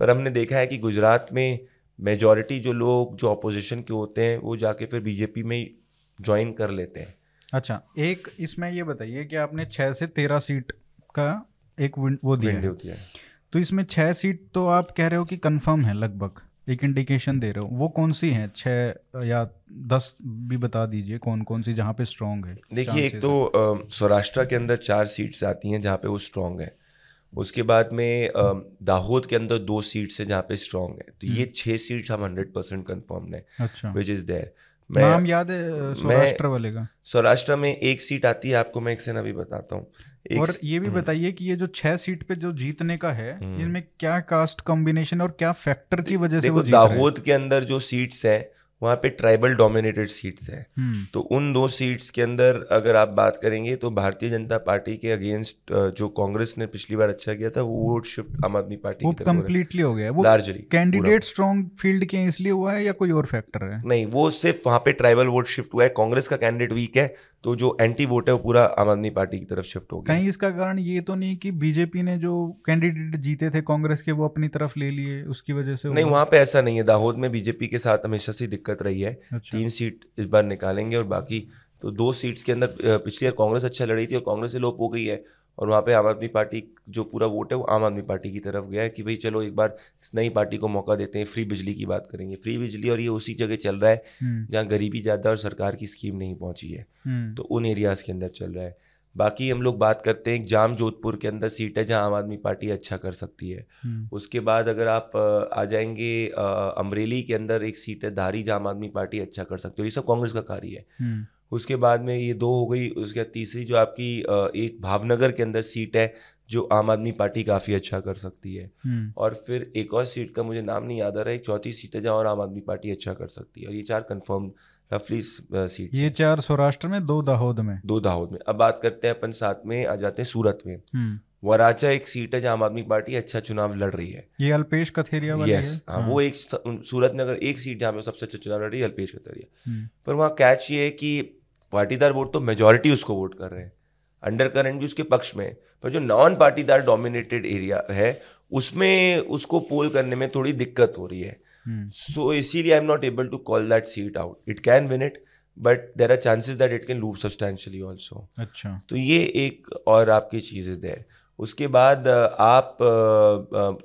पर हमने देखा है कि गुजरात में मेजोरिटी जो लोग जो अपोजिशन के होते हैं वो जाके फिर बीजेपी में ज्वाइन कर लेते हैं। अच्छा एक इसमें ये बताइए कि आपने छः से तेरह सीट का एक वो दिया है। तो इसमें छः सीट तो आप कह रहे हो कि कंफर्म है लगभग। एक इंडिकेशन दे रहे हो। वो कौन सी हैं? छः या दस भी बता दीजिए कौन कौन सी जहाँ पे स्ट्रॉन्ग है। देखिए एक तो सौराष्ट्र के अंदर चार सीट्स आती हैं जहाँ पे वो स्ट्रॉन्ग है। उसके बाद में दाहोद के अंदर दो सीट्स है जहाँ पे स्ट्रॉन्ग है। तो ये हम्म। छः सीट्स हम हंड्रेड परसेंट कन्फर्म है अच्छा। विच इज़ देयर मैं नाम याद है सौराष्ट्र वाले का? सौराष्ट्र में एक सीट आती है आपको मैं एक से अभी बताता हूँ। और ये भी हम्म। बताइए कि ये जो छह सीट पे जो जीतने का है हम्म। इनमें क्या कास्ट कॉम्बिनेशन और क्या फैक्टर की वजह से वो जीत दाहोद के अंदर जो सीट्स है वहाँ पे ट्राइबल डोमिनेटेड सीट्स है। हम्म। तो उन दो सीट्स के अंदर अगर आप बात करेंगे तो भारतीय जनता पार्टी के अगेंस्ट जो कांग्रेस ने पिछली बार अच्छा किया था वो vote shift Aam Aadmi Party वो कम्प्लीटली हो गया वो लार्जली कैंडिडेट स्ट्रॉन्ग फ़ील्ड के इसलिए हुआ है या कोई और फैक्टर है? नहीं वो सिर्फ़ वहाँ पे ट्राइबल वोट शिफ्ट हुआ है। कांग्रेस का कैंडिडेट वीक है तो जो एंटी वोट है वो पूरा आम आदमी पार्टी की तरफ़ शिफ्ट हो गया। कहीं इसका कारण ये तो नहीं कि बीजेपी ने जो कैंडिडेट जीते थे कांग्रेस के वो अपनी तरफ़ ले लिए उसकी वजह से नहीं वहाँ पे ऐसा नहीं है। दाहोद में बीजेपी के साथ हमेशा से दिक्कत रही है। अच्छा। तीन सीट इस बार निकालेंगे और बाकी तो दो सीट्स के अंदर पिछली बार कांग्रेस अच्छा लड़ी थी और कांग्रेस से लोप हो गई है। और वहाँ पे आम आदमी पार्टी जो पूरा वोट है वो आम आदमी पार्टी की तरफ़ गया है कि भाई चलो एक बार इस नई पार्टी को मौका देते हैं फ्री बिजली की बात करेंगे फ्री बिजली और ये उसी जगह चल रहा है हम्म। जहाँ गरीबी ज़्यादा और सरकार की स्कीम नहीं पहुँची है हम्म। तो उन एरियाज़ के अंदर चल रहा है बाकी हम लोग बात करते हैं जाम जोधपुर के अंदर सीट है जहाँ आम आदमी पार्टी अच्छा कर सकती है हम्म। उसके बाद अगर आप आ जाएँगे अमरेली के अंदर एक सीट है धारी जहाँ आम आदमी पार्टी अच्छा कर सकती है ये सब कांग्रेस का कार्य है उसके बाद में ये दो हो गई उसके बाद तीसरी जो आपकी एक भावनगर के अंदर सीट है जो आम आदमी पार्टी काफ़ी अच्छा कर सकती है। हम्म। और फिर एक और सीट का मुझे नाम नहीं याद आ रहा है एक चौथी सीट है जहाँ और आम आदमी पार्टी अच्छा कर सकती है। और ये चार कंफर्म रफली सीट ये चार सौराष्ट्र में दो दाहोद में? दो दाहोद में। अब बात करते हैं अपन साथ में आ जाते हैं सूरत में। हम्म। वराचा एक सीट है जहाँ आम आदमी पार्टी अच्छा चुनाव लड़ रही है। ये अल्पेश कथेरिया वाली yes, है? हाँ, हाँ। वो एक सूरत में अगर एक सीट जहाँ पे सबसे अच्छा चुनाव लड़ रही है अल्पेश कथेरिया। हम्म। पर वहाँ कैच ये है कि पार्टीदार वोट तो मेजोरिटी उसको वोट कर रहे हैं। अंडर करंट भी उसके पक्ष में पर जो नॉन पार्टीदार डोमिनेटेड एरिया है उसमें उसको पोल करने में थोड़ी दिक्कत हो रही है। सो इसीलिए I am not able to call that seat out it can win it but there are chances that it can lose substantially also अच्छा। तो ये एक और आपकी चीज़ इज़ देर उसके बाद आप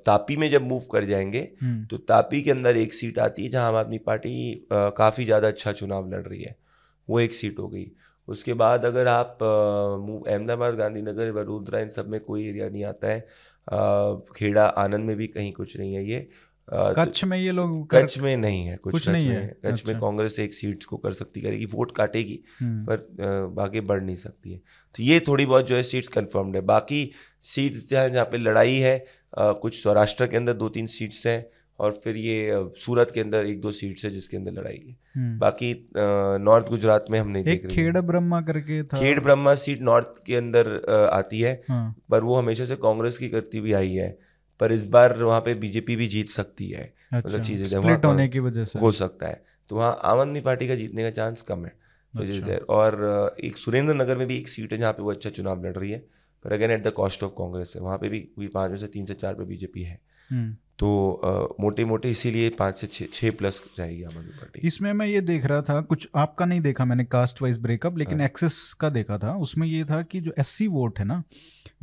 तापी में जब मूव कर जाएँगे हम्म। तो तापी के अंदर एक सीट आती है जहाँ आम आदमी पार्टी काफ़ी ज़्यादा अच्छा चुनाव लड़ रही है। वो एक सीट हो गई। उसके बाद अगर आप अहमदाबाद गांधीनगर वडोदरा इन सब में कोई एरिया नहीं आता है आ, खेड़ा आनंद में भी कहीं कुछ नहीं है ये। कच्छ में ये लोग कच्छ में नहीं है कुछ, कुछ नहीं है। कच्छ अच्छा। में कांग्रेस एक सीट्स को कर सकती करेगी वोट काटेगी हम्म। पर आगे बढ़ नहीं सकती है। तो ये थोड़ी बहुत जो है सीट्स कंफर्म्ड है। बाकी सीट्स जहाँ जहाँ पे लड़ाई है आ, कुछ सौराष्ट्र के अंदर दो तीन सीट्स हैं और फिर ये सूरत के अंदर एक दो सीट्स है जिसके अंदर लड़ाई है। हम्म। बाकी नॉर्थ गुजरात में हमने रहे खेड़ ब्रह्मा करके था। खेड़ ब्रह्मा सीट नॉर्थ के अंदर आती है हाँ। पर वो हमेशा से कांग्रेस की करती हुई आई है पर इस बार वहाँ पे बीजेपी भी जीत सकती है। मतलब अच्छा, चीज़ें होने की वजह से। हो सकता है। तो वहाँ आम आदमी पार्टी का जीतने का चांस कम है। अच्छा। और एक सुरेंद्र नगर में भी एक सीट है जहाँ पे वो अच्छा चुनाव लड़ रही है। पर again at the cost of Congress है। वहाँ पे भी पाँच में से तीन से चार पे बीजेपी है। हम्म। तो मोटे मोटे इसीलिए पाँच से छः छः प्लस जाएगी आम आदमी पार्टी इसमें मैं ये देख रहा था कुछ आपका नहीं देखा मैंने कास्ट वाइज ब्रेकअप लेकिन हाँ। एक्सेस का देखा था। उसमें ये था कि जो एस वोट है ना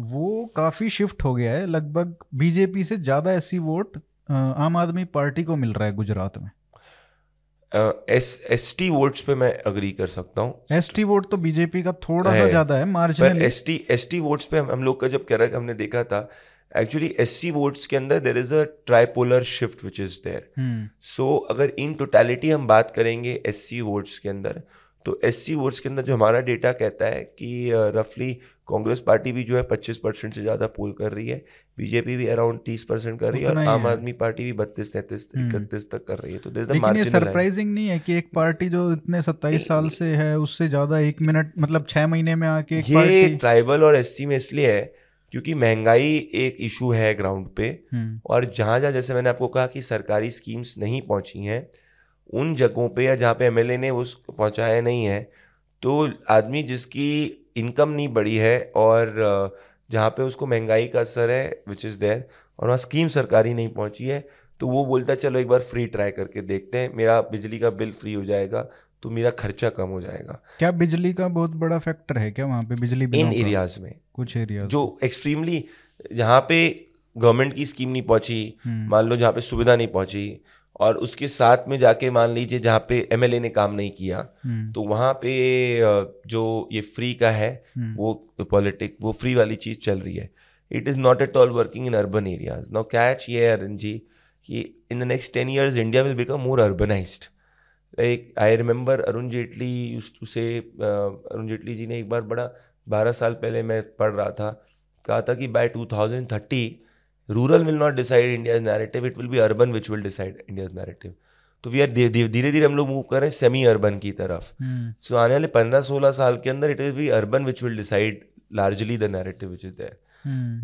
वो काफ़ी शिफ्ट हो गया है। लगभग बीजेपी से ज़्यादा S vote Aam Aadmi party को मिल रहा है गुजरात में। एस एस टी वोट्स पे मैं अग्री कर सकता हूँ। एस टी वोट तो बीजेपी का थोड़ा सा ज़्यादा है marginal S T S T votes पे हम, हम लोग का जब कह रहा हमने देखा था एक्चुअली एस सी वोट्स के अंदर there is a tripolar shift which is there so अगर इन टोटलिटी हम बात करेंगे एस सी वोट्स के अंदर तो एस सी वोट्स के अंदर जो हमारा डेटा कहता है कि रफली कांग्रेस पार्टी भी जो है पच्चीस परसेंट से ज़्यादा पोल कर रही है बीजेपी भी अराउंड तीस परसेंट कर रही है और आम आदमी पार्टी भी बत्तीस तैंतीस हम्म। इकतीस तक कर रही है। तो लेकिन ये सरप्राइजिंग नहीं है कि एक पार्टी जो इतने सत्ताईस साल से है उससे ज़्यादा एक मिनट मतलब छह महीने में आके ये ट्राइबल और एससी में इसलिए है क्योंकि महँगाई एक इशू है ग्राउंड पे। हम्म। और जहाँ जहाँ जैसे मैंने आपको कहा कि सरकारी स्कीम्स नहीं पहुँची हैं उन जगहों पे या जहाँ पे एमएलए ने उस पहुँचाया नहीं है तो आदमी जिसकी इनकम नहीं बढ़ी है और जहाँ पे उसको महँगाई का असर है विच इज़ देयर और वहाँ स्कीम सरकारी नहीं पहुँची है तो वो बोलता है चलो एक बार फ्री ट्राई करके देखते हैं मेरा बिजली का बिल फ्री हो जाएगा तो मेरा खर्चा कम हो जाएगा। क्या बिजली का बहुत बड़ा फैक्टर है क्या वहाँ पे बिजली इन एरियाज़ में। कुछ एरिया जो एक्सट्रीमली जहाँ पे गवर्नमेंट की स्कीम नहीं पहुँची हम्म। मान लो जहाँ पे सुविधा नहीं पहुँची और उसके साथ में जाके मान लीजिए जहाँ पे एमएलए ने काम नहीं किया हम्म। तो वहाँ पे जो ये फ्री का है हम्म। वो पॉलिटिक वो फ्री वाली चीज़ चल रही है it is not at all working in urban areas now catch ये अरुण जी कि in the next ten years India will become more urbanised like I remember Arun Jaitley use to say Arun Jaitley जी ने एक बार बड़ा बारह साल पहले मैं पढ़ रहा था कहा था कि by two thousand thirty rural will not decide India's narrative it will be urban which will decide India's narrative तो वी आर धीरे धीरे हम लोग मूव कर रहे हैं सेमी अर्बन की तरफ़। सो hmm. so, आने वाले पंद्रह सोलह साल के अंदर it will be urban which will decide largely the narrative which is there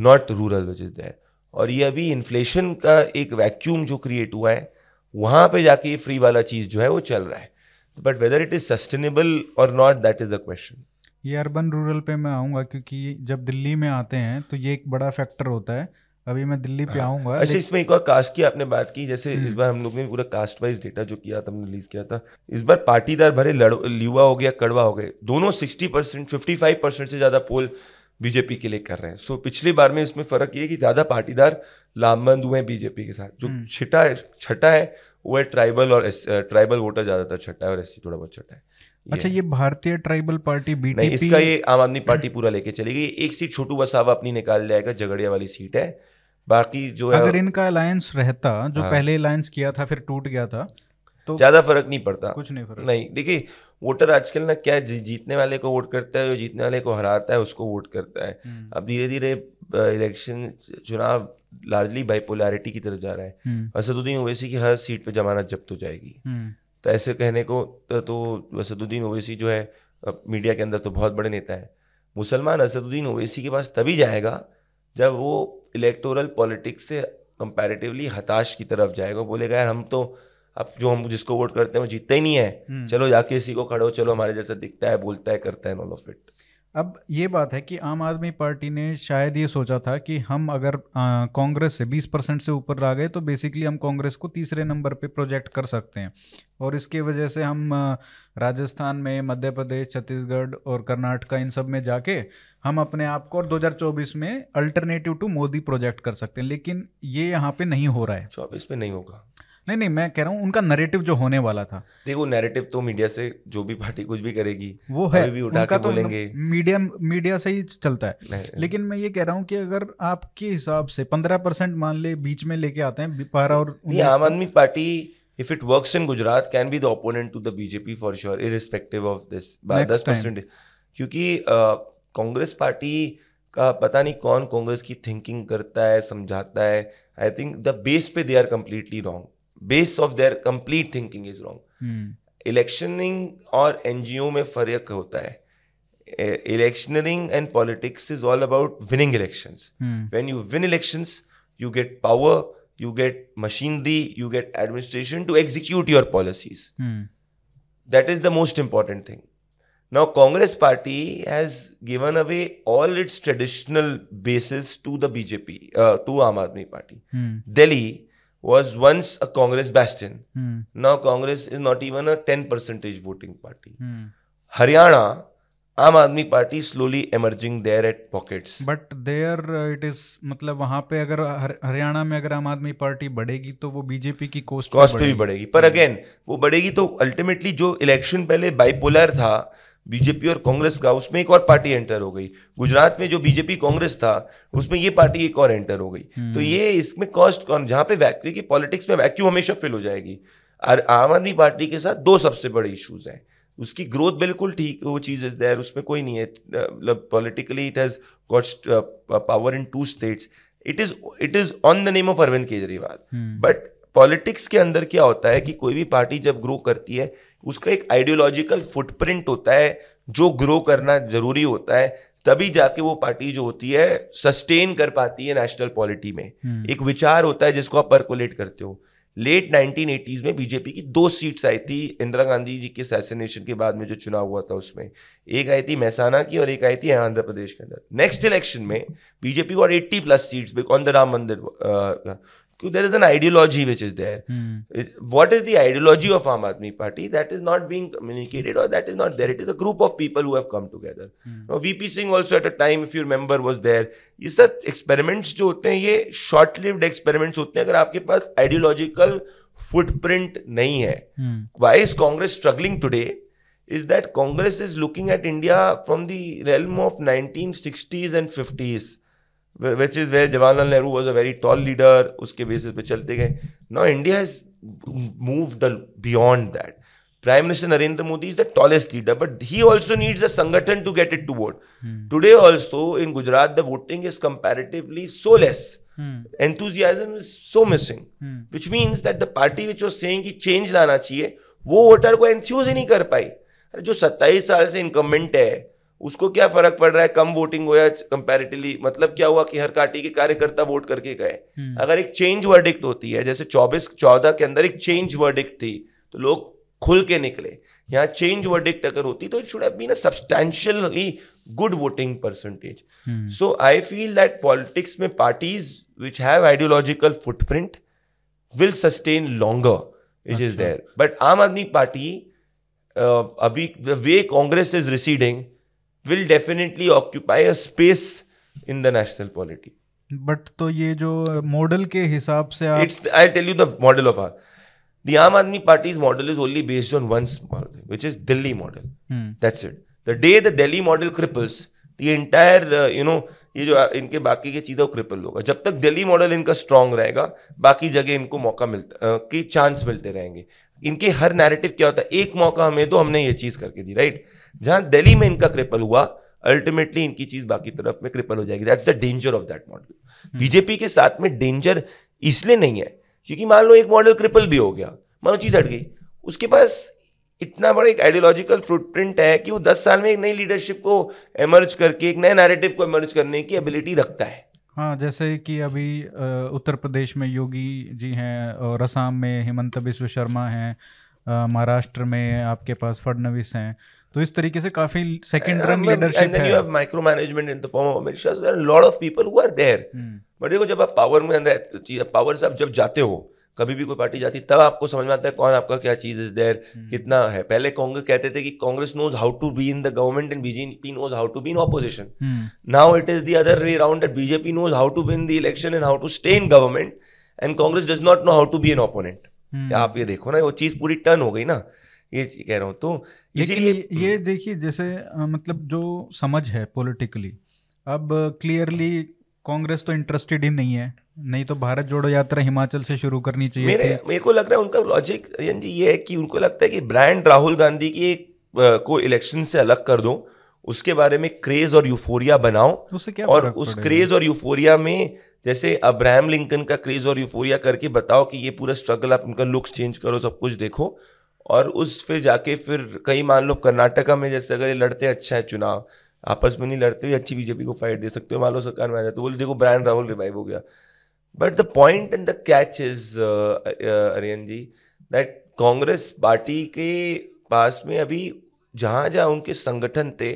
not rural which is there और ये अभी इन्फ्लेशन का एक वैक्यूम जो क्रिएट हुआ है वहाँ पे जाके ये फ्री वाला चीज़ जो है वो चल रहा है। But whether it is sustainable और not that is a question ये अर्बन रूरल पे मैं आऊँगा क्योंकि जब दिल्ली में आते हैं तो ये एक बड़ा फैक्टर होता है अभी मैं दिल्ली पे हाँ। आऊँगा अच्छा इसमें एक और कास्ट की आपने बात की जैसे इस हम्म। बार हम लोग ने पूरा कास्ट वाइज डेटा जो किया था हमने रिलीज़ किया था इस बार पाटीदार भरे लड़ युवा हो गया कड़वा हो गए दोनों sixty percent fifty five percent से ज़्यादा पोल बीजेपी के लिए कर रहे हैं सो पिछली बार में इसमें फ़र्क ये कि ज़्यादा पाटीदार लामबंद हुए हैं बीजेपी के साथ जो हम्म। छठा है छठा है वो है ट्राइबल और ट्राइबल वोटर ज़्यादातर छठा है और एस थोड़ा बहुत छठा है अच्छा ये भारतीय ट्राइबल पार्टी बीटीपी नहीं इसका ये आम आदमी पार्टी पूरा लेके चलेगी एक सीट छोटू बसावा अपनी निकाल जाएगा झगड़िया वाली सीट है बाकी जो है अगर इनका अलायंस रहता जो हाँ। पहले अलायंस किया था फिर टूट गया था तो ज़्यादा फ़र्क नहीं पड़ता कुछ नहीं फ़र्क नहीं देखिए वोटर आजकल ना क्या जी, जीतने वाले को वोट करता है जो जीतने वाले को हराता है उसको वोट करता है हम्म। अब धीरे धीरे इलेक्शन चुनाव लार्जली बाइपोलैरिटी की तरफ़ जा रहा है हम्म। असदुद्दीन ओवैसी की हर सीट पे जमानत जब्त हो जाएगी हम्म। तो ऐसे कहने को तो असदुद्दीन ओवैसी जो है मीडिया के अंदर तो बहुत बड़े नेता है। मुसलमान असदुद्दीन ओवैसी के पास तभी जाएगा जब वो इलेक्टोरल पॉलिटिक्स से कंपैरेटिवली हताश की तरफ़ जाएगा। बोलेगा यार हम तो अब जो हम जिसको वोट करते हैं वो जीतते ही नहीं है। हम्म। चलो जाके इसी को खड़ो चलो हमारे जैसा दिखता है बोलता है करता है ऑल ऑफ़ इट अब ये बात है कि आम आदमी पार्टी ने शायद ये सोचा था कि हम अगर कांग्रेस से 20 परसेंट से ऊपर आ गए तो बेसिकली हम कांग्रेस को तीसरे नंबर पे प्रोजेक्ट कर सकते हैं। और इसके वजह से हम राजस्थान में, मध्य प्रदेश, छत्तीसगढ़ और कर्नाटका इन सब में जाके हम अपने आप को और 2024 में अल्टरनेटिव टू मोदी प्रोजेक्ट कर सकते हैं। लेकिन ये यहाँ पे नहीं हो रहा है। चौबीस में नहीं होगा। नहीं नहीं मैं कह रहा हूँ उनका नैरेटिव जो होने वाला था। देखो नैरेटिव तो मीडिया से जो भी पार्टी कुछ भी करेगी वो है भी उठा के तो बोलेंगे। मीडिया मीडिया से ही चलता है। लेकिन मैं ये कह रहा हूँ कि अगर आपके हिसाब से पंद्रह परसेंट मान ले बीच में लेके आते हैं पारा और Aam Aadmi Party if it works in Gujarat can be the opponent to the BJP for sure irrespective of this दस परसेंट क्योंकि कांग्रेस पार्टी का पता नहीं कौन कांग्रेस की थिंकिंग करता है समझाता है। आई थिंक द बेस पे they are completely wrong base of their complete thinking is wrong electioneering और एनजीओ में फ़र्क होता है. Electioneering and politics is all about winning elections when you win elections you get power you get machinery you get administration to execute your policies that is the most important thing now Congress party has given away all its traditional basis to the BJP to Aam Aadmi Party Delhi was once a Congress bastion. Hmm. Now Congress is not even a 10 percentage voting party. Hmm. Haryana, Aam Aadmi Party slowly emerging there at pockets but there it is मतलब वहाँ पे अगर हरियाणा में अगर आम Aadmi party बढ़ेगी तो वो बीजेपी की कोस्ट कॉस्ट पे भी बढ़ेगी पर अगेन hmm. वो बढ़ेगी तो अल्टीमेटली जो इलेक्शन पहले बाइपोलर था बीजेपी और कांग्रेस का उसमें एक और पार्टी एंटर हो गई। गुजरात में जो बीजेपी कांग्रेस था उसमें ये पार्टी एक और एंटर हो गई। हम्म। तो ये इसमें कॉस्ट कौन जहाँ पे वैक्यू की पॉलिटिक्स में वैक्यू हमेशा फिल हो जाएगी। और आम आदमी पार्टी के साथ दो सबसे बड़े इश्यूज़ हैं। उसकी ग्रोथ बिल्कुल ठीक वो चीज़ इज़ देयर उसमें कोई नहीं है। मतलब politically it has got power in two states it is it is on the name of Arvind Kejriwal but politics के अंदर क्या होता है कि कोई भी पार्टी जब ग्रो करती है उसका एक आइडियोलॉजिकल फुटप्रिंट होता है जो ग्रो करना ज़रूरी होता है तभी जाके वो पार्टी जो होती है सस्टेन कर पाती है नेशनल पॉलिटी में। hmm. एक विचार होता है जिसको आप परकोलेट करते हो। लेट 1980s में बीजेपी की दो सीट्स आई थी इंदिरा गांधी जी के असैसिनेशन के बाद में जो चुनाव हुआ था उसमें। एक आई थी महसाना की और एक आई थी आंध्र प्रदेश के अंदर। नेक्स्ट इलेक्शन में बीजेपी को 80 plus seats on the Ram Mandir क्यों? There is an ideology which is there what is the ideology of Aam Aadmi Party that is not being communicated और that is not there it is a group of people who have come together VP Singh also at a time if your member was there ये सब experiments जो होते हैं ये short lived experiments होते हैं अगर आपके पास आइडियोलॉजिकल फुटप्रिंट नहीं है। Why is Congress struggling today is that Congress is looking at India from the realm of nineteen sixties and fifties which is way Jawaharlal Nehru was a very tall leader उसके basis पे चलते गए no India has move beyond that prime minister Narendra Modi is the tallest leader but he also needs a संगठन to get it to vote today also in Gujarat the voting is comparatively so less enthusiasm is so missing hmm. which means that the party which was saying कि change लाना चाहिए वो voter को Enthuse ही नहीं कर पाई जो सत्ताईस साल से इनकमेंट है उसको क्या फ़र्क पड़ रहा है? कम वोटिंग हुआ कंपेरेटिवली मतलब क्या हुआ कि हर पार्टी के कार्यकर्ता वोट करके गए? हम्म। अगर एक चेंज वर्डिक्ट होती है जैसे 24 14 के अंदर एक चेंज वर्डिक्ट थी तो लोग खुल के निकले। यहाँ चेंज वर्डिक्ट अगर होती तो it should have been a substantially good voting percentage so I feel that politics में parties which have ideological footprint will sustain longer is is there but Aam Aadmi Party अभी the way Congress is receding will definitely occupy a space in the national polity but तो ये जो model के हिसाब से it's I tell you the model of are the Aam Aadmi Party's model is only based on one small which is Delhi model that's it the day the Delhi model cripples the entire you know ये जो uh, इनके बाकी के चीज़ें cripple होगा जब तक Delhi model इनका स्ट्रांग रहेगा बाकी जगह इनको मौका मिलता uh, के चांस मिलते रहेंगे। इनके हर नैरेटिव क्या होता है? एक मौका हमें तो हमने ये चीज़ करके दी राइट right? जहाँ दिल्ली में इनका क्रिपल हुआ अल्टीमेटली इनकी चीज़ बाकी तरफ़ में क्रिपल हो जाएगी। That's the danger of that model BJP के साथ में डेंजर इसलिए नहीं है क्योंकि मान लो एक मॉडल क्रिपल भी हो गया मान लो चीज़ हट गई उसके पास इतना बड़ा एक आइडियोलॉजिकल फुटप्रिंट है कि वो दस साल में एक नई लीडरशिप को एमर्ज करके एक नए नैरेटिव को एमर्ज करने की एबिलिटी रखता है। हाँ जैसे कि अभी उत्तर प्रदेश में योगी जी हैं और असम में हेमंत बिश्व शर्मा हैं महाराष्ट्र में आपके पास फडनवीस हैं। तो इस तरीके से काफ़ी second run leadership and then you have micro management in the form of Shah there are lot of people who are there but देखो जब आप पावर में अंदर पावर से आप जब जाते हो कभी भी कोई पार्टी जाती तब आपको समझ में आता है कौन आपका क्या चीज़ इज़ देयर कितना है। पहले कांग्रेस कहते थे कि Congress knows how to be in the government and BJP knows how to be in opposition now it is the other way around that BJP knows how to win the election and how to stay in government and Congress does not know how to be an opponent आप ये देखो ना वो चीज़ पूरी turn हो गई ना। ये कह रहा हूँ। तो इसीलिए ये देखिए जैसे मतलब जो समझ है पॉलिटिकली अब क्लियरली कांग्रेस तो इंटरेस्टेड ही नहीं है। नहीं तो भारत जोड़ो यात्रा हिमाचल से शुरू करनी चाहिए मेरे मेरे को लग रहा है उनका लॉजिक जी ये है कि उनको लगता है कि ब्रांड राहुल गांधी की एक को इलेक्शन से अलग कर दो। उसके बारे में क्रेज और यूफोरिया बनाओ। उससे क्या और उस क्रेज और यूफोरिया में जैसे अब्राहम लिंकन का क्रेज और यूफोरिया करके बताओ कि ये पूरा स्ट्रगल आप उनका लुक्स चेंज करो सब कुछ देखो। और उस फिर जाके फिर कई मान लो कर्नाटका में जैसे अगर ये लड़ते अच्छा है चुनाव आपस में नहीं लड़ते हुए अच्छी बीजेपी को फाइट दे सकते हो मान लो सरकार में आ जाए तो बोले देखो ब्रायन राहुल रिवाइव हो गया but the point and the catch is Aryan ji that Congress party के पास में अभी जहाँ जहाँ उनके संगठन थे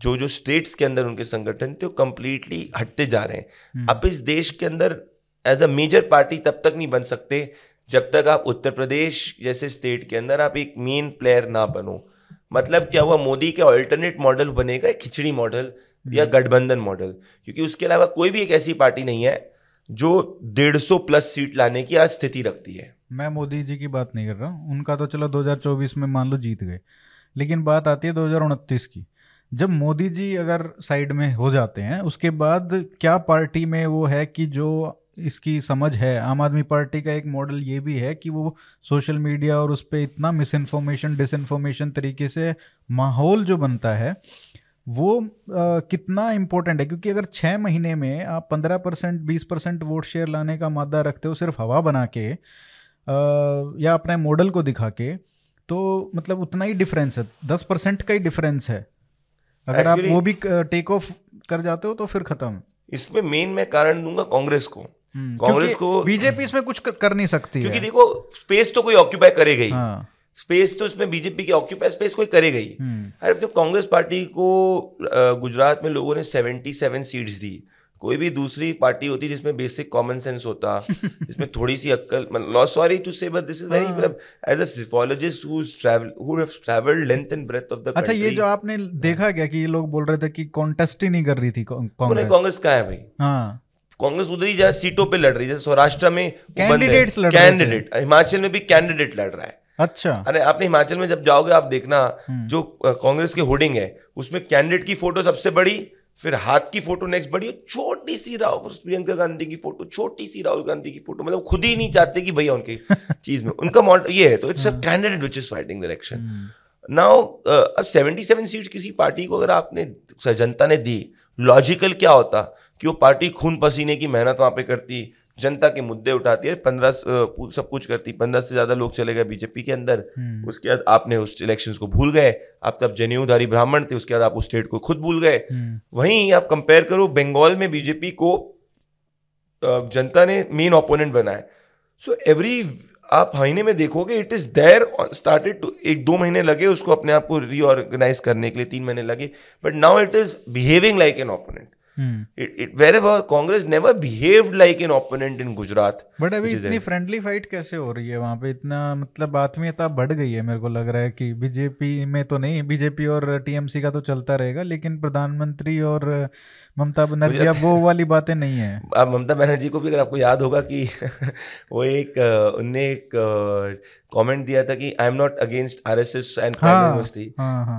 जो जो स्टेट्स के अंदर उनके संगठन थे वो कंप्लीटली हटते जा रहे हैं hmm. अब इस देश के अंदर एज अ मेजर पार्टी तब तक नहीं बन सकते जब तक आप उत्तर प्रदेश जैसे स्टेट के अंदर आप एक मेन प्लेयर ना बनो मतलब क्या हुआ मोदी के ऑल्टरनेट मॉडल बनेगा खिचड़ी मॉडल या हम्म। गठबंधन मॉडल क्योंकि उसके अलावा कोई भी एक ऐसी पार्टी नहीं है जो डेढ़ सौ प्लस सीट लाने की आज स्थिति रखती है। मैं मोदी जी की बात नहीं कर रहा हूँ। उनका तो चलो 2024 में मान लो जीत गए लेकिन बात आती है दो हज़ार उनतीस की। जब मोदी जी अगर साइड में हो जाते हैं उसके बाद क्या पार्टी में वो है कि जो इसकी समझ है। आम आदमी पार्टी का एक मॉडल ये भी है कि वो सोशल मीडिया और उस पर इतना मिस इन्फॉर्मेशन डिसइन्फॉर्मेशन तरीके से माहौल जो बनता है वो आ, कितना इम्पोर्टेंट है। क्योंकि अगर छः महीने में आप पंद्रह परसेंट बीस परसेंट वोट शेयर लाने का मादा रखते हो सिर्फ़ हवा बना के आ, या अपने मॉडल को दिखा के तो मतलब उतना ही डिफरेंस है। दस परसेंट का ही डिफरेंस है। अगर Actually, आप वो भी टेक ऑफ़ कर जाते हो तो फिर खत्म। इसमें मेन मैं कारण दूँगा कांग्रेस को। कांग्रेस को बीजेपी इसमें कुछ कर कर नहीं सकती क्योंकि देखो स्पेस तो कोई ऑक्यूपाई करेगा ही। हाँ। स्पेस तो इसमें बीजेपी की ऑक्यूपाई स्पेस कोई करेगा ही। हम्म। अरे जब कांग्रेस पार्टी को गुजरात में लोगों ने सेवेंटी सेवन सीट्स दी कोई भी दूसरी पार्टी होती जिसमें बेसिक कॉमन सेंस होता [laughs] जिसमें थोड़ी सी अक्ल law sorry to say but this is very मतलब as a psephologist who travel who have travelled length and breadth of the अच्छा ये जो आपने देखा क्या कि ये लोग बोल रहे थे कि कॉन्टेस्ट ही नहीं कर रही थी कांग्रेस। कांग्रेस का है भाई? हाँ। कांग्रेस उधर ही जहाँ सीटों पे लड़ रही है। जैसे सौराष्ट्र में कैंडिडेट्स लड़ कैंडिडेट हिमाचल में भी कैंडिडेट लड़ रहा है। अच्छा। अरे आपने हिमाचल में जब जाओगे आप देखना हम्म। जो कांग्रेस के होर्डिंग है उसमें कैंडिडेट की फ़ोटो सबसे बड़ी फिर हाथ की फ़ोटो नेक्स्ट बड़ी छोटी सी राहुल प्रियंका गांधी की फ़ोटो छोटी सी राहुल गांधी की फ़ोटो मतलब खुद ही नहीं चाहते कि भैया उनकी [laughs] चीज़ में उनका मॉडल ये है तो it's a candidate which is fighting the election now अब 77 सीट्स किसी पार्टी को अगर आपने जनता ने दी लॉजिकल क्या होता? कि वो पार्टी खून पसीने की मेहनत वहाँ पे करती जनता के मुद्दे उठाती है पंद्रह सब कुछ करती। पंद्रह से ज़्यादा लोग चले गए बीजेपी के अंदर। हम्म। उसके बाद आपने उस इलेक्शंस को भूल गए। आप सब जनेऊधारी ब्राह्मण थे उसके बाद आप उस स्टेट को खुद भूल गए। हम्म। वहीं आप कंपेयर करो बंगाल में बीजेपी को जनता ने मेन ओपोनेंट बनाया। सो एवरी आप महीने में देखोगे it is there started to एक दो महीने लगे उसको अपने आप को रीऑर्गेनाइज करने के लिए तीन महीने लगे but now it is behaving like an opponent it, wherever Congress never behaved like an opponent in Gujarat. But अभी इतनी फ्रेंडली फाइट कैसे हो रही है वहाँ पे? इतना मतलब आत्मीयता बढ़ गई है मेरे को लग रहा है कि बीजेपी में तो नहीं बीजेपी और टीएमसी का तो चलता रहेगा लेकिन प्रधानमंत्री और ममता बनर्जी अब वो वाली बातें नहीं है। अब ममता बनर्जी को भी अगर आपको याद होगा कि [laughs] वो एक उनने एक कमेंट दिया था कि I am not against R S S and university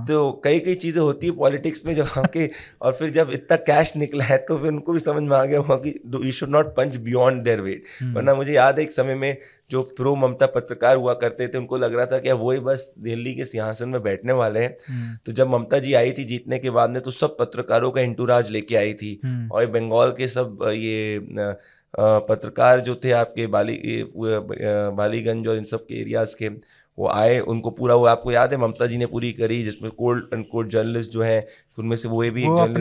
तो कई कई चीज़ें होती है पॉलिटिक्स में जब के और फिर जब इतना कैश निकला है तो फिर उनको भी समझ में आ गया हुआ कि you should not punch beyond their weight वरना मुझे याद है एक समय में जो प्रो ममता पत्रकार हुआ करते थे उनको लग रहा था कि वही बस दिल्ली के सिंहासन में बैठने वाले हैं हम्म। तो जब ममता जी आई थी जीतने के बाद में तो सब पत्रकारों का इंटूराज लेके आई थी हम्म। और बंगाल के सब ये पत्रकार जो थे आपके बाली बालीगंज और इन सब के एरियाज़ के वो आए उनको पूरा वो आपको याद है? ममता जी ने पूरी करी जिसमें कोल्ड अनकोल्ड जर्नलिस्ट जो है उनमें से वो भी वो एक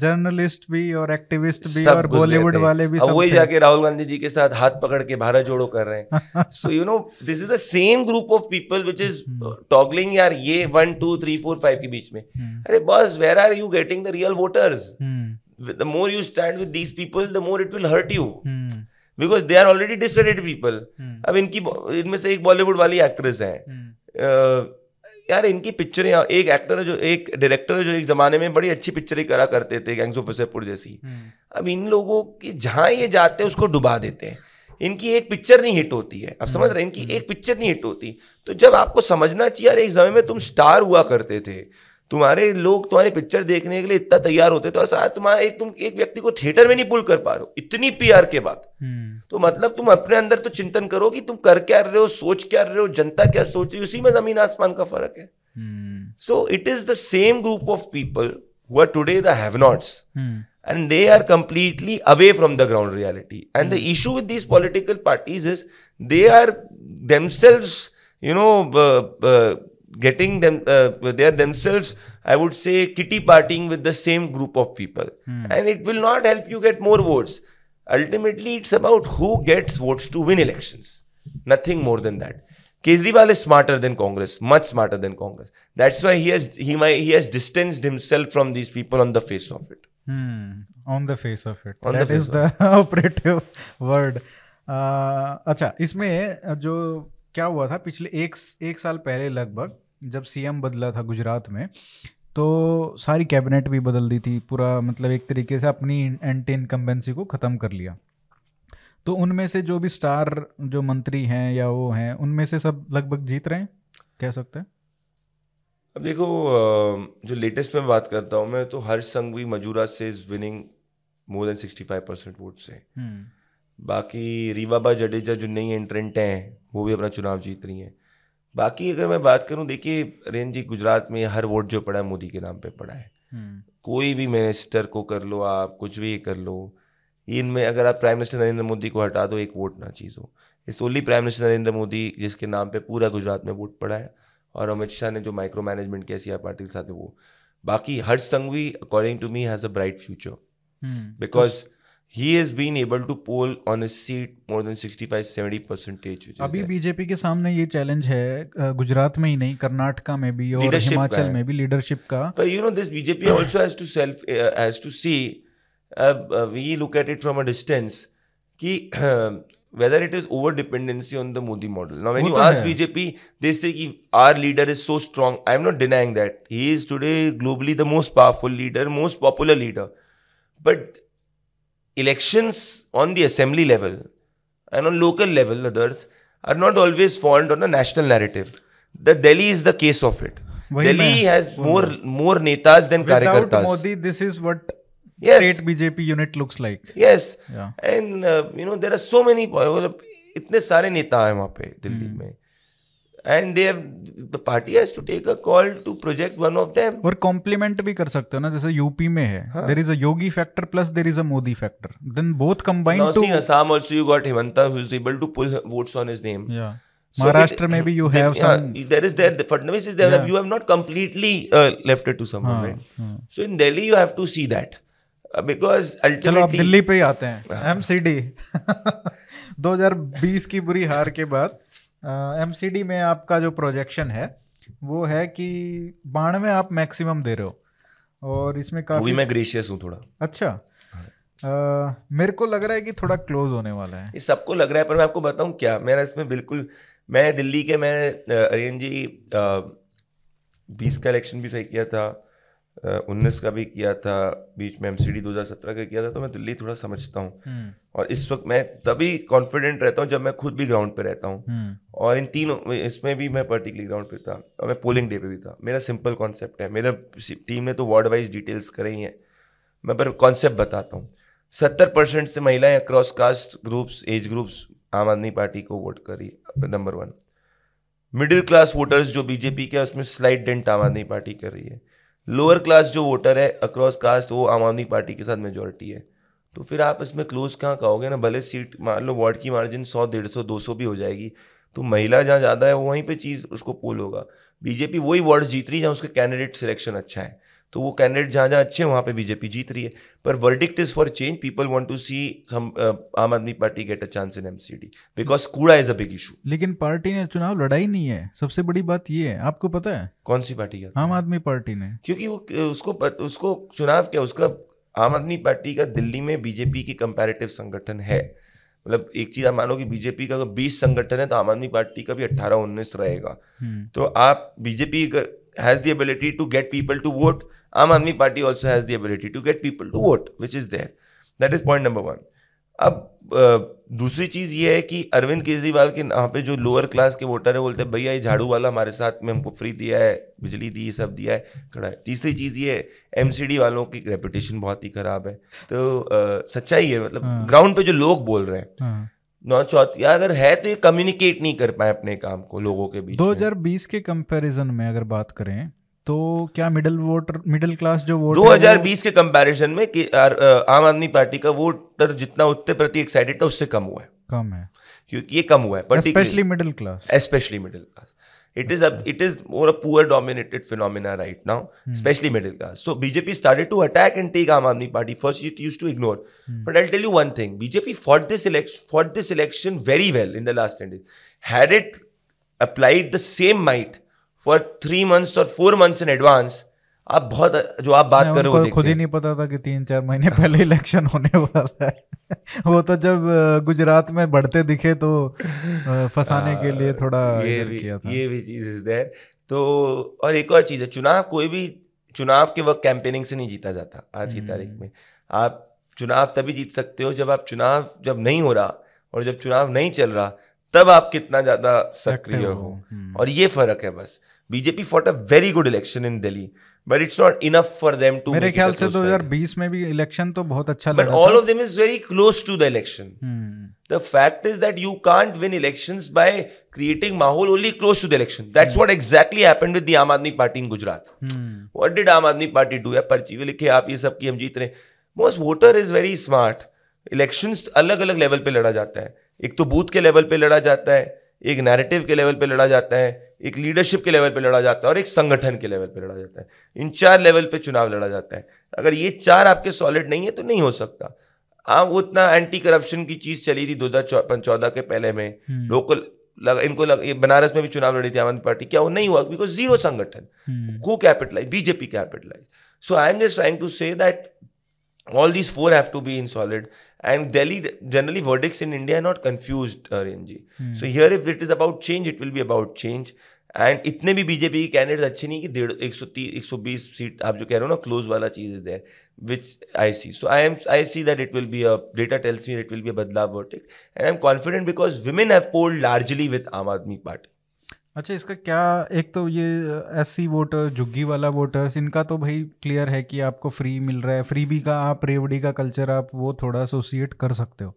जर्नलिस्ट हाँ। भी और एक्टिविस्ट भी और बॉलीवुड वाले भी अब वही जाके राहुल गांधी जी के साथ हाथ पकड़ के भारत जोड़ो कर रहे हैं। So you know this is the same group of people which is toggling यार ये one two three four five के बीच में। हम्म। अरे बस where are you getting the real voters the more you stand with these people the more it will hurt you because they are already discredited people अब इनकी इनमें से एक बॉलीवुड वाली एक्ट्रेस है। Hmm. यार इनकी पिक्चरें एक एक्टर है जो एक डायरेक्टर है जो एक जमाने में बड़ी अच्छी पिक्चरें करा करते थे गैंग्स ऑफ़ वसेपुर जैसी। Hmm. अब इन लोगों की जहाँ ये जाते हैं उसको डुबा देते हैं। इनकी एक पिक्चर नहीं हिट होती है। अब समझ रहे हैं? इनकी एक पिक्चर नहीं हिट होती। तो जब आपको समझना चाहिए यार एक समय में तुम स्टार हुआ करते थे। तुम्हारे लोग तुम्हारी पिक्चर देखने के लिए इतना तैयार होते तो ऐसा तुम्हारा एक तुम एक व्यक्ति को थिएटर में नहीं पुल कर पा रहे हो इतनी पीआर के बाद। हम्म। तो मतलब तुम अपने अंदर तो चिंतन करो कि तुम कर क्या रहे हो सोच क्या रहे हो जनता क्या सोच रही है उसी में ज़मीन आसमान का फ़र्क है। So it is the same group of people who are today the have nots and they are completely away from the ground reality. And mm. the issue with these political parties is they are themselves you know uh, uh, getting them uh, they are themselves i would say kitty partying with the same group of people hmm. and it will not help you get more votes ultimately it's about who gets votes to win elections nothing more than that Kejriwal is smarter than Congress, much smarter than Congress. That's why he has he might he has distanced himself from these people on the face of it. Hmm. On the face of it. On that the is the operative word. Uh, अच्छा इसमें जो क्या हुआ था पिछले एक एक साल पहले लगभग जब सीएम बदला था गुजरात में तो सारी कैबिनेट भी बदल दी थी पूरा मतलब एक तरीके से अपनी एंटी इनकम्बेंसी को ख़त्म कर लिया। तो उनमें से जो भी स्टार जो मंत्री हैं या वो हैं उनमें से सब लगभग जीत रहे हैं? कह सकते हैं? अब देखो जो लेटेस्ट में बात करता हूँ मैं तो हर्ष संघवी मजूरा से is winning more than sixty five percent vote से बाकी रीवाबा जडेजा जो नई एंट्रेंट हैं वो भी अपना चुनाव जीत रही हैं। बाकी अगर मैं बात करूँ देखिए रेन जी गुजरात में हर वोट जो पड़ा है मोदी के नाम पे पड़ा है। हम्म। कोई भी मिनिस्टर को कर लो आप कुछ भी कर लो इनमें अगर आप प्राइम मिनिस्टर नरेंद्र मोदी को हटा दो एक वोट ना चीज़ हो। Is only prime minister Narendra Modi जिसके नाम पे पूरा गुजरात में वोट पड़ा है और अमित शाह ने जो माइक्रो मैनेजमेंट किया सी आर पाटिल साथ वो। बाकी Harsh Sanghavi according to me has a bright future because he has been able to poll on his seat more than 65 70 percentage अभी बीजेपी के सामने ये चैलेंज है गुजरात में ही नहीं कर्नाटका में भी और हिमाचल में भी लीडरशिप का but you know this bjp also has to self uh, has to see uh, uh, we look at it from a distance कि [clears throat] whether it is over dependency on the Modi model. Now, when you ask hai. BJP, they say ki our leader is so strong. I am not denying that. He is today globally the most powerful leader, most popular leader. But elections on the assembly level and on local level, others are not always formed on a national narrative. The Delhi is the case of it. Delhi has more more netas than Without karyakartas. Modi, this is what yes. state BJP unit looks like. Yes. Yeah. And uh, you know there are so many इतने सारे नेता हैं वहाँ पे Delhi hmm. में and they the party has to take a call to project one of them और complement भी कर सकते हो ना जैसे यूपी में है there is a Yogi factor plus there is a Modi factor then both combined to Assam also you got Himanta who is able to pull votes on his name या Maharashtra maybe you have yeah, some. There is there. The Fadnavis is there. Yeah. You have not completely uh, left it to someone, हाँ, right? हाँ. So in Delhi, you have to see that. बिकॉज़ चलो अब दिल्ली पे ही आते हैं M C D दो हज़ार बीस की बुरी हार के बाद एम डी में आपका जो प्रोजेक्शन है वो है कि बानवे आप मैक्सिमम दे रहे हो। और इसमें काफ़ी मैं ग्रेशियस हूँ थोड़ा। अच्छा। आ, मेरे को लग रहा है कि थोड़ा क्लोज होने वाला है। ये सबको लग रहा है पर मैं आपको बताऊँ क्या? मेरा इसमें बिल्कुल मैं दिल्ली के मैं अरियन जी बीस का इलेक्शन भी सही किया था। उन्नीस का भी किया था बीच में एम सी डी दो हज़ार सत्रह का किया था तो मैं दिल्ली थोड़ा समझता हूँ। हम्म। और इस वक्त मैं तभी कॉन्फिडेंट रहता हूँ जब मैं खुद भी ग्राउंड पे रहता हूँ। हम्म। और इन तीनों इसमें भी मैं पर्टिकुलर ग्राउंड पे था और मैं पोलिंग डे पे भी था। मेरा सिंपल कॉन्सेप्ट है। मेरा टीम ने तो वार्ड वाइज डिटेल्स करे ही हैं। मैं पर कॉन्सेप्ट बताता हूँ। सत्तर परसेंट से महिलाएँ across caste groups age groups Aam Aadmi Party को वोट करी number one middle class voters जो बीजेपी के उसमें slight dent Aam Aadmi party कर रही है। लोअर क्लास जो वोटर है अक्रॉस कास्ट वो आम आदमी पार्टी के साथ मेजोरिटी है। तो फिर आप इसमें क्लोज कहाँ कहोगे ना? भले सीट मान लो वार्ड की मार्जिन सौ, डेढ़ सौ, दो सौ भी हो जाएगी। तो महिला जहाँ ज़्यादा है वहीं पे चीज़ उसको पोल होगा। बीजेपी वही वार्ड जीत रही जहाँ उसका कैंडिडेट सिलेक्शन अच्छा है। तो वो कैंडिडेट जहाँ जहाँ अच्छे हैं वहाँ पे बीजेपी जीत रही है। पर verdict is for change people want to see some Aam Aadmi Party get a chance in MCD because कूड़ा इज़ अ बिग इशू लेकिन पार्टी ने चुनाव लड़ाई नहीं है। सबसे बड़ी बात ये है। आपको पता है? कौन सी पार्टी का? आम आदमी पार्टी ने। क्योंकि वो उसको उसको चुनाव क्या उसका आम आदमी पार्टी का दिल्ली में बीजेपी की कंपेरेटिव संगठन है। मतलब एक चीज़ आप मानो कि बीजेपी का अगर बीस संगठन है तो आम आदमी पार्टी का भी अट्ठारह उन्नीस रहेगा। हम्म। तो आप BJP has the ability to get people to vote Aam Aadmi Party also has the ability to get people to vote, which is there. That is point number one. अब दूसरी चीज़ ये है कि अरविंद केजरीवाल के यहाँ पे जो लोअर क्लास के वोटर है बोलते हैं भैया ये झाड़ू वाला हमारे साथ में हमको फ्री दिया है बिजली दी सब दिया है खड़ा है तीसरी चीज़ ये है एम वालों की रेपुटेशन बहुत ही खराब है तो आ, सच्चाई है मतलब हाँ। ग्राउंड पे जो लोग बोल रहे हैं हाँ। नौ चौथी अगर है तो ये कम्युनिकेट नहीं कर पाए अपने काम को लोगों के बीच 2020 के कंपैरिजन में अगर बात करें तो क्या मिडिल वोटर मिडिल क्लास जो वोट 2020 के कंपैरिजन में कि आम आदमी पार्टी का वोटर जितना उत्तर प्रति एक्साइटेड था उससे कम हुआ है कम है क्योंकि ये कम हुआ है specially middle class specially middle class it is a it is more a poor dominated phenomena right now hmm. especially middle class so bjp started to attack and take aam aadmi party first it used to ignore hmm. but i'll tell you one thing bjp fought this election fought this election very well in the last 10 days had it applied the same might for three months और four months in advance आप बहुत जो आप बात कर रहे हो खुद ही नहीं पता था कि तीन चार महीने पहले इलेक्शन होने वाला है। [laughs] वो तो जब गुजरात में बढ़ते दिखे तो फंसाने के लिए थोड़ा ये भी किया था। ये भी चीज़ इज़ देयर तो और एक और चीज़ है चुनाव कोई भी चुनाव के वक्त कैंपेनिंग से नहीं जीता जाता आज की तारीख हम्म। में। आप चुनाव तभी जीत सकते हो जब आप चुनाव जब नहीं हो रहा और जब चुनाव नहीं चल रहा तब आप कितना ज़्यादा सक्रिय हो। हम्म। और ये फ़र्क है बस। BJP fought a very good election in Delhi but it's not enough for them to मेरे ख्याल से 2020 में भी इलेक्शन तो बहुत अच्छा but all of them is very close to the election the fact is that you can't win elections by creating माहौल only close to the election that's what exactly happened with the Aam Aadmi Party in Gujarat what did Aam Aadmi Party do या पर्ची लिखे आप ये सब की हम जीत रहे most voter is very smart elections अलग अलग लेवल पे लड़ा जाता है। एक तो बूथ के लेवल पे लड़ा जाता है एक नैरेटिव के लेवल पे लड़ा जाता है। एक लीडरशिप के लेवल पे लड़ा जाता है और एक संगठन के लेवल पे लड़ा जाता है। इन चार लेवल पे चुनाव लड़ा जाता है। अगर ये चार आपके सॉलिड नहीं है तो नहीं हो सकता। आप उतना एंटी करप्शन की चीज़ चली थी दो हज़ार चौदह के पहले में। लोकल हम्म। लग, इनको लग, ये बनारस में भी चुनाव लड़ी थी आम आदमी पार्टी। क्या वो नहीं हुआ? बिकॉज़ ज़ीरो संगठन। को capitalise BJP capitalise so I am just trying to say that all these four have to be in solid and delhi generally verdicts in india are not confused Renji. Hmm. so here if it is about change it will be about change and इतने भी BJP के candidate अच्छे नहीं कि डेढ़ एक सौ तीस एक सौ बीस सीट आप जो कह रहे हो ना क्लोज वाला चीज़ is there which I see so I am I see that it will be a data tells me it will be a बदलाव verdict and I am confident because women have polled largely with Aam Aadmi Party अच्छा इसका क्या एक तो ये S C voter झुग्गी वाला voters इनका तो भाई क्लियर है कि आपको फ्री मिल रहा है। फ्री भी का आप रेवड़ी का कल्चर आप वो थोड़ा एसोसिएट कर सकते हो।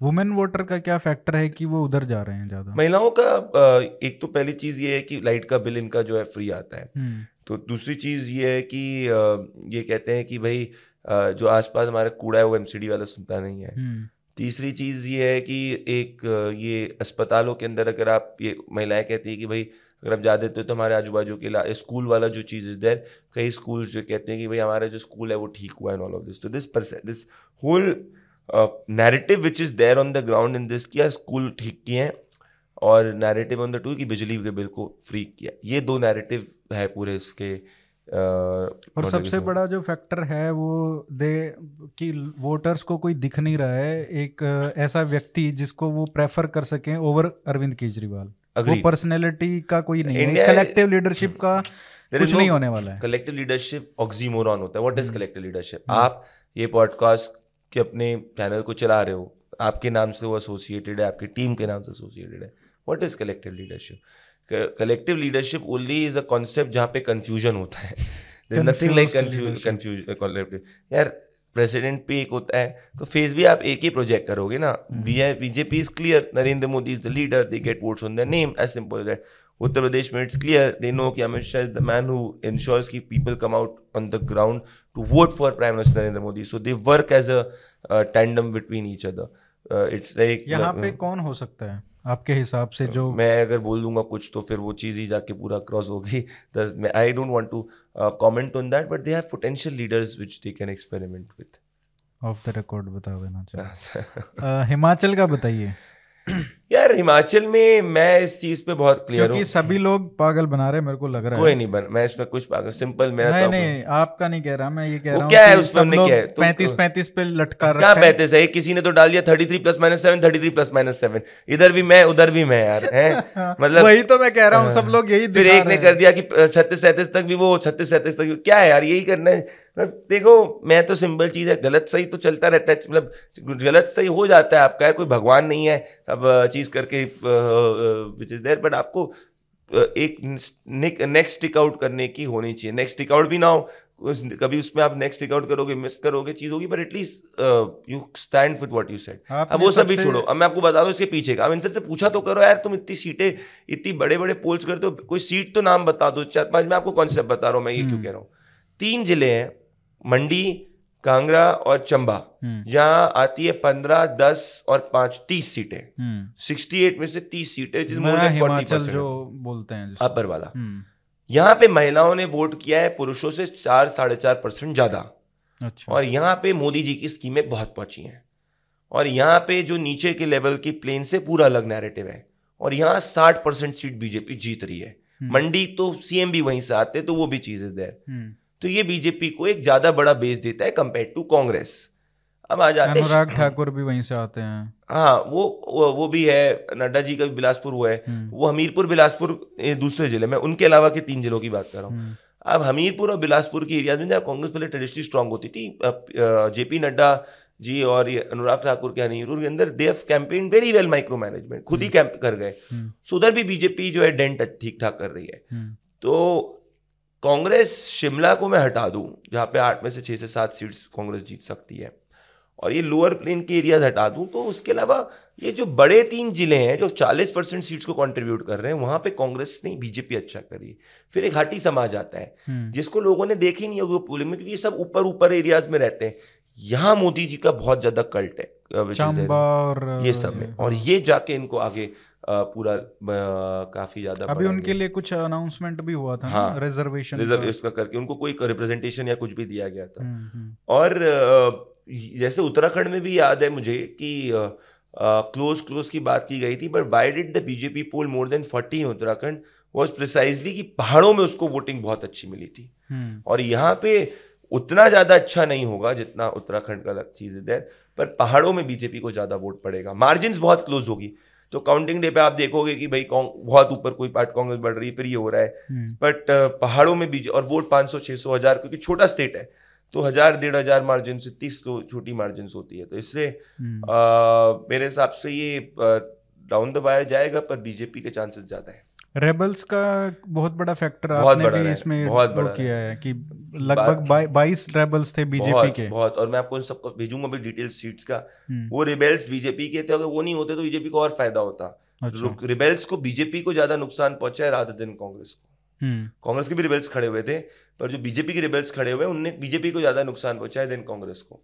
वुमेन वोटर का क्या फैक्टर है कि वो उधर जा रहे हैं ज़्यादा? महिलाओं का एक तो पहली चीज़ ये है कि लाइट का बिल इनका जो है फ्री आता है। हम्म। तो दूसरी चीज़ ये है कि ये कहते हैं कि भाई जो आसपास हमारा कूड़ा है वो एमसीडी वाला सुनता नहीं है। हम्म। तीसरी चीज़ ये है कि एक, ये अस्पतालों के अंदर अगर आप, ये महिलाएँ कहती है कि भाई, अगर आप जा देते हो तो हमारे आजू बाजू के स्कूल वाला जो चीज़ इज़ देर कई स्कूल जो कहते हैं कि भाई हमारा जो स्कूल है वो ठीक हुआ है ऑल ऑफ़ दिस तो this this whole narrative which is there on the ground in this किया स्कूल ठीक किए हैं और नैरेटिव ऑन द टू कि बिजली के बिल को फ्री किया। ये दो नैरेटिव है पूरे इसके और सबसे बड़ा जो फैक्टर है वो दे कि वोटर्स को कोई दिख नहीं रहा है एक ऐसा व्यक्ति जिसको वो प्रेफर कर सके ओवर अरविंद केजरीवाल। वो पर्सनैलिटी का कोई नहीं है। कलेक्टिव लीडरशिप का कुछ नहीं होने वाला है। कलेक्टिव लीडरशिप ऑक्सीमोरॉन होता है। व्हाट इज़ कलेक्टिव लीडरशिप आप ये पॉडकास्ट के अपने चैनल को चला रहे हो। आपके नाम से वो एसोसिएटेड है आपकी टीम के नाम से एसोसिएटेड है। What is collective leadership collective leadership only is a concept जहाँ पे कंफ्यूजन होता है। नथिंग लाइक कंफ्यूज यार प्रेसिडेंट पे एक होता है तो फेस भी आप एक ही प्रोजेक्ट करोगे ना। BJP is clear Narendra Modi is the leader they get votes on the name as simple that Uttar Pradesh में इट्स क्लियर दे नो कि Amit Shah is the man who ensures की people come out on the ground to vote for prime minister Narendra Modi. So they work as a tandem between each other it's like यहाँ पे कौन हो सकता है? आपके हिसाब से जो मैं अगर बोल दूँगा कुछ तो फिर वो चीज़ ही जाके पूरा क्रॉस होगी I don't want to comment on that but they have potential leaders which they can experiment with off the record बता देना चाहिए हिमाचल का बताइए। यार हिमाचल में मैं इस चीज़ पे बहुत क्लियर क्योंकि सभी लोग पागल बना रहे मेरे को लग रहा कोई है। कोई नहीं बन मैं इसमें कुछ पागल सिंपल मेरा नहीं नहीं आपका नहीं कह रहा मैं ये कह रहा हूँ क्या है उसमें हमने क्या है? पैंतीस पैंतीस पे लटका रखा क्या पैंतीस है? किसी ने तो डाल दिया thirty three plus minus seven thirty three plus minus seven. इधर भी मैं उधर भी मैं यार है? [laughs] मतलब वही तो मैं कह रहा हूँ सब लोग यही फिर एक ने कर दिया कि छत्तीस सैंतीस तक भी वो छत्तीस सैंतीस तक क्या है यार यही करना है? देखो मैं तो सिंपल चीज़ है गलत सही तो चलता रहता है मतलब गलत सही हो जाता है आपका कोई भगवान नहीं है अब चीज़ करके विच इज़ देयर बट आपको एक नेक्स्ट टिक आउट करने की होनी चाहिए। नेक्स्ट टिक आउट भी ना हो कभी उसमें आप नेक्स्ट टिक आउट करोगे मिस करोगे चीज़ होगी but at least you stand with what you said अब वो सब भी छोड़ो। अब मैं आपको बता दूँ इसके पीछे का। अब इनसे पूछा तो करो यार तुम इतनी सीटें इतनी बड़े बड़े पोल्स करते हो कोई सीट तो नाम बता दो चार पाँच मैं आपको कॉन्सेप्ट बता रहा हूँ मैं ये क्यों हम्म। कह रहा हूँ। तीन ज़िले हैं मंडी कांगड़ा और चंबा हम्म। जहाँ आती है पंद्रह दस और पाँच तीस सीटें। सिक्सटी हम्म। एट में से तीस सीटें जिस हिमाचल जो बोलते हैं अपर वाला। हम्म। यहाँ पे महिलाओं ने वोट किया है पुरुषों से चार साढ़े चार परसेंट ज़्यादा। अच्छा। और यहाँ पे मोदी जी की स्कीमें बहुत पहुँची हैं। और यहाँ पे जो नीचे के लेवल की प्लेन से पूरा अलग नैरेटिव है। और यहाँ साठ परसेंट सीट बीजेपी जीत रही है। मंडी तो सीएम भी वहीं से आते तो वो भी चीज़ इज़ देयर तो ये बीजेपी को एक ज़्यादा बड़ा बेस देता है कंपेयर टू कांग्रेस। अब आ जाते हैं। अनुराग ठाकुर भी वहीं से आते हैं। हाँ वो वो, वो भी है नड्डा जी का भी बिलासपुर हुआ है। हम्म। वो हमीरपुर बिलासपुर दूसरे ज़िले में उनके अलावा के तीन जिलों की बात कर रहा हूँ। हम्म। अब हमीरपुर और बिलासपुर की एरियाज़ में जहाँ कांग्रेस पहले ट्रेडिशनली स्ट्रांग होती थी जेपी नड्डा जी और ये अनुराग ठाकुर के हनीपुर के अंदर देव campaign very well micro management खुद ही कैंप हम्म। कर गए। सो उधर भी बीजेपी जो है डेंट ठीक ठाक कर रही है। तो कांग्रेस शिमला को मैं हटा दूँ जहाँ पे आठ में से छह से सात सीट्स कांग्रेस जीत सकती है और ये लोअर प्लेन के एरियाज़ हटा दूँ तो उसके अलावा ये जो बड़े तीन ज़िले हैं जो 40 परसेंट सीट्स को कंट्रीब्यूट कर रहे हैं वहाँ पे कांग्रेस ने बीजेपी अच्छा करी फिर एक हाटी समाज आता है हम्म। जिसको लोगों ने देखी नहीं होगी पोलिंग में क्योंकि ये सब ऊपर ऊपर एरियाज़ में रहते हैं। यहाँ मोदी जी का बहुत ज़्यादा कल्ट है ये सब में और ये जाके इनको आगे पूरा काफ़ी ज़्यादा अभी उनके लिए कुछ अनाउंसमेंट भी हुआ था हाँ। रिजर्वेशन रिज़र्व का। करके उनको कोई रिप्रेजेंटेशन या कुछ भी दिया गया था। हम्म, हम्म। और जैसे उत्तराखंड में भी याद है मुझे कि क्लोज क्लोज की बात की गई थी but why did the BJP poll more than forty in Uttarakhand? Was precisely कि पहाड़ों में उसको वोटिंग बहुत अच्छी मिली थी। हम्म। और यहाँ पे उतना ज़्यादा अच्छा नहीं होगा जितना उत्तराखंड का चीज़ है। पर पहाड़ों में बीजेपी को ज़्यादा वोट पड़ेगा। मार्जिन बहुत क्लोज होगी। तो काउंटिंग डे पे आप देखोगे कि भाई बहुत ऊपर कोई पार्ट कांग्रेस बढ़ रही है फिर ये हो रहा है बट हम्म। पहाड़ों में बीजे और वोट पाँच सौ छह सौ हज़ार क्योंकि छोटा स्टेट है तो हज़ार डेढ़ हज़ार मार्जिन से तीस तो छोटी मार्जिन होती है तो इससे हम्म। मेरे हिसाब से ये डाउन द वायर जाएगा पर बीजेपी के चांसेस ज़्यादा है रेबल्स का बहुत बड़ा फैक्टर बहुत आपने भी इसमें बहुत बड़ा किया है कि लगभग बाईस रेबल्स थे बीजेपी के बहुत और मैं आपको सबको भेजूँगा भी डिटेल सीट्स का हम्म। वो रिबेल्स बीजेपी के थे अगर वो नहीं होते तो बीजेपी को और फ़ायदा होता अच्छा। रिबेल्स को बीजेपी को ज़्यादा नुकसान पहुँचा है राधा दिन कांग्रेस को हम्म। कांग्रेस के भी रिबेल्स खड़े हुए थे पर जो बीजेपी के रिबेल्स खड़े हुए उनने बीजेपी को ज़्यादा नुकसान पहुँचा है देन कांग्रेस को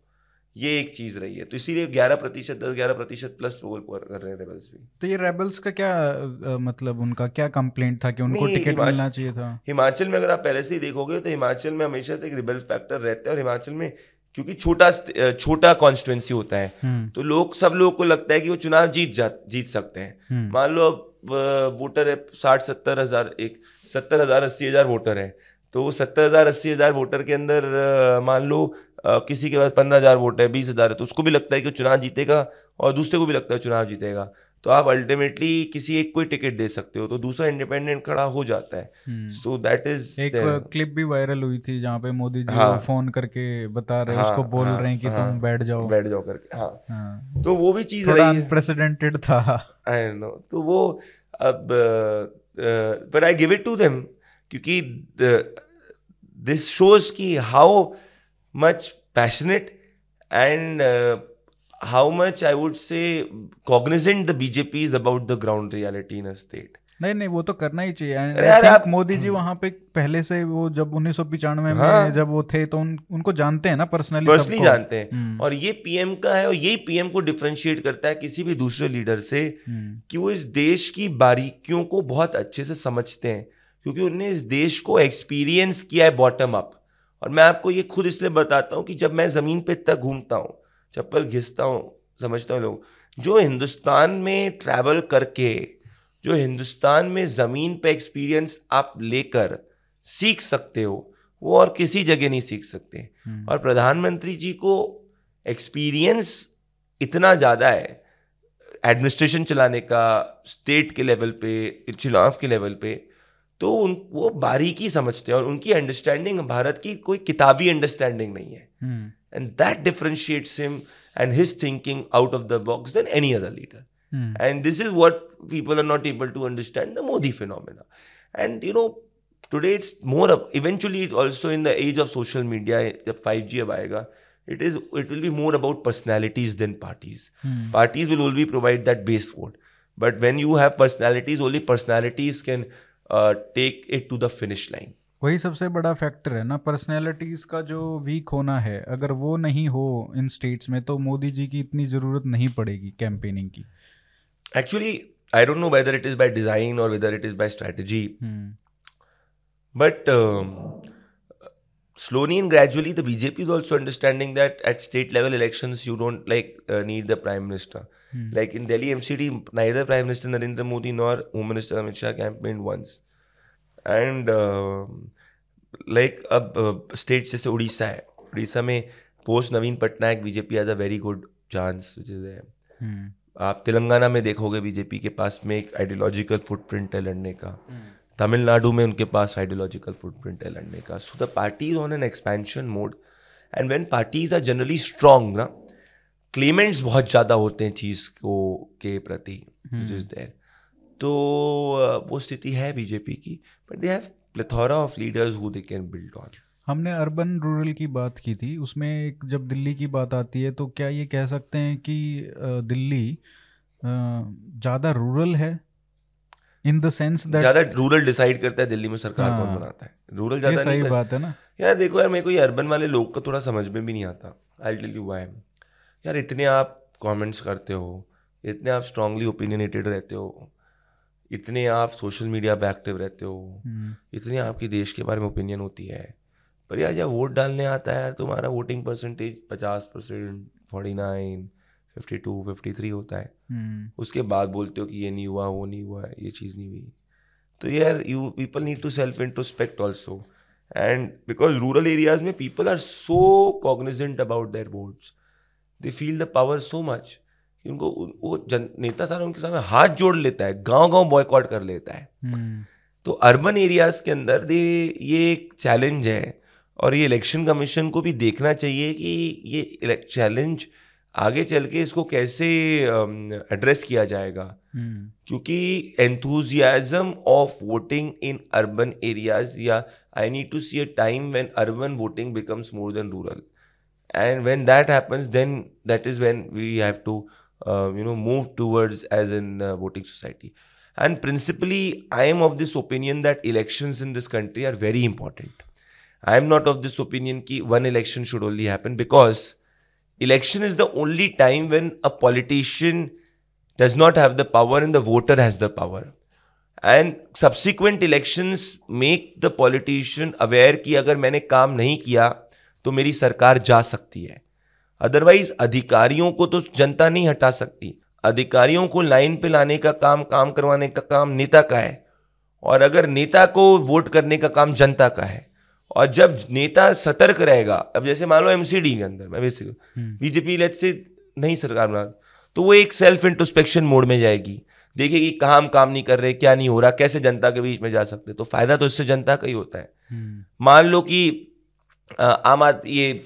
ये एक चीज़ रही है। तो इसीलिए ग्यारह प्रतिशत दस ग्यारह प्रतिशत प्लस पोल कर रहे हैं रेबल्स भी। तो ये रेबल्स का क्या आ, मतलब उनका क्या कंप्लेंट था कि उनको टिकट मिलना चाहिए था? हिमाचल में अगर आप पहले से ही देखोगे तो हिमाचल में हमेशा से एक रिबल फैक्टर रहता है और हिमाचल में क्योंकि छोटा छोटा कॉन्स्टिट्युएंसी होता है। हम्म। तो लोग सब लोगों को लगता है कि वो चुनाव जीत जा जीत सकते हैं। हम्म। मान लो अब वोटर है साठ सत्तर हज़ार एक सत्तर हज़ार अस्सी हज़ार वोटर है। तो सत्तर हज़ार अस्सी हज़ार वोटर के अंदर मान लो किसी के पास पंद्रह हज़ार वोट है बीस हज़ार है तो उसको भी लगता है कि चुनाव जीतेगा और दूसरे को भी लगता है चुनाव जीतेगा। तो आप अल्टीमेटली किसी एक को टिकट दे सकते हो तो दूसरा इंडिपेंडेंट खड़ा हो जाता है। सो दैट इज़ एक क्लिप भी वायरल हुई थी जहाँ पे मोदी जी हाँ, फ़ोन करके बता रहे हाँ, उसको बोल हाँ, रहे हैं कि हाँ, तुम बैठ जाओ। बैठ जाओ करके हाँ, हाँ। तो वो भी चीज़ अनप्रेसिडेंटेड था। आई नो तो वो अब पर I give it to them क्योंकि दिस शोज़ की how much passionate and how much I would say cognizant the BJP is about the ground reality in a state नहीं नहीं वो तो करना ही चाहिए। यार आप मोदी जी वहाँ पे पहले से वो जब उन्नीस सौ पिचानवे हाँ, में जब वो थे तो उन, उनको जानते हैं ना पर्सनली पर्सनली जानते हैं। हम्म। और ये पीएम का है और यही पीएम को डिफ्रेंशिएट करता है किसी भी दूसरे लीडर से हम्म। कि वो इस देश की बारीकियों को बहुत अच्छे से समझते हैं। क्योंकि उन्होंने इस देश को एक्सपीरियंस किया है बॉटम अप और मैं आपको ये खुद इसलिए बताता हूँ कि जब मैं ज़मीन पे तक घूमता हूँ चप्पल घिसता हूँ समझता हूँ लोग जो हिंदुस्तान में ट्रैवल करके जो हिंदुस्तान में ज़मीन पे एक्सपीरियंस आप लेकर सीख सकते हो वो और किसी जगह नहीं सीख सकते हम्म। और प्रधानमंत्री जी को एक्सपीरियंस इतना ज़्यादा है एडमिनिस्ट्रेशन चलाने का स्टेट के लेवल पे चुनाव के लेवल पे तो उन वो बारीकी समझते हैं और उनकी अंडरस्टैंडिंग भारत की कोई किताबी अंडरस्टैंडिंग नहीं है। And that differentiates him and his thinking out of the box than any other leader and this is what people are not able to understand the Modi phenomena and you know today it's more eventually also in the age of social media जब five G अब आएगा it is it will be more about personalities than parties hmm. parties will only provide that base vote but when you have personalities only personalities can take it to the finish line वही सबसे बड़ा factor है ना personalities का जो weak होना है अगर वो नहीं हो इन स्टेट्स में तो मोदी जी की इतनी ज़रूरत नहीं पड़ेगी कैंपेनिंग की। Actually I don't know whether it is by design और whether it is by strategy but slowly and gradually the bjp is also understanding that at state level elections you don't like uh, need the prime minister Hmm. Like in Delhi MCD, neither Prime Minister Narendra Modi nor Home Minister Amit Shah campaigned once. And uh, like अब state जैसे उड़ीसा है उड़ीसा में post Naveen Patnaik BJP has a very good chance which is आप तेलंगाना में देखोगे BJP के पास में एक आइडियोलॉजिकल फुटप्रिंट है लड़ने का hmm. तमिलनाडु में उनके पास आइडियोलॉजिकल फुटप्रिंट है लड़ने का। So the parties on an expansion mode and when parties are generally strong ना क्लेमेंट्स बहुत ज़्यादा होते हैं चीज़ को के प्रति इज़ देयर तो वो स्थिति है बीजेपी की but they have plethora of leaders who they can build on. हमने अर्बन रूरल की बात की थी उसमें एक जब दिल्ली की बात आती है तो क्या ये कह सकते हैं कि दिल्ली ज़्यादा रूरल है? इन द सेंस दैट ज़्यादा रूरल डिसाइड करता है दिल्ली में सरकार हाँ, कौन बनाता है। रूरल ज़्यादा सही बात है ना। यार देखो यार मेरे को ये अर्बन वाले लोग का थोड़ा समझ में भी नहीं आता। आई टेल यू वाई यार इतने आप कमेंट्स करते हो इतने आप स्ट्रांगली ओपिनियनेटेड रहते हो इतने आप सोशल मीडिया पे एक्टिव रहते हो इतने इतनी आपकी देश के बारे में ओपिनियन होती है। पर यार जब वोट डालने आता है यार तुम्हारा वोटिंग परसेंटेज पचास percent forty nine fifty two fifty three होता है। हम्म। उसके बाद बोलते हो कि ये नहीं हुआ वो नहीं हुआ ये चीज़ नहीं हुई। तो यार you people need to self introspect also and because rural areas में people are so cognizant about their votes they feel the power so much कि उनको वो जन नेता सारा उनके सामने हाथ जोड़ लेता है गाँव गाँव बॉयकॉट कर लेता है। hmm. तो अर्बन एरियाज़ के अंदर दे ये एक चैलेंज है। और ये इलेक्शन कमीशन को भी देखना चाहिए कि ये चैलेंज आगे चल के इसको कैसे एड्रेस uh, किया जाएगा? hmm. क्योंकि enthusiasm of voting in urban areas या I need to see a time when urban voting becomes more than rural and when that happens then that is when we have to you know move towards edge in voting society and principally I am of this opinion that election in this country are very important I am not of this opinion की one election should only happen because election is the only time when a politician does not have the power in the voter has the power and subsequent election make the politician aware कि अगर मैंने काम नहीं किया तो मेरी सरकार जा सकती है। अदरवाइज़ अधिकारियों को तो जनता नहीं हटा सकती। अधिकारियों को लाइन पे लाने का काम काम करवाने का काम नेता का है। और अगर नेता को वोट करने का काम जनता का है और जब नेता सतर्क रहेगा अब जैसे मान लो एमसीडी के अंदर मैं बेसिक बीजेपी लेट से नहीं सरकार बना तो वो एक सेल्फ इंट्रोस्पेक्शन मोड में जाएगी। देखेगी कहाँ हम काम नहीं कर रहे क्या नहीं हो रहा कैसे जनता के बीच में जा सकते तो फ़ायदा तो इससे जनता का ही होता है। हम्म। मान लो कि आम आदमी ये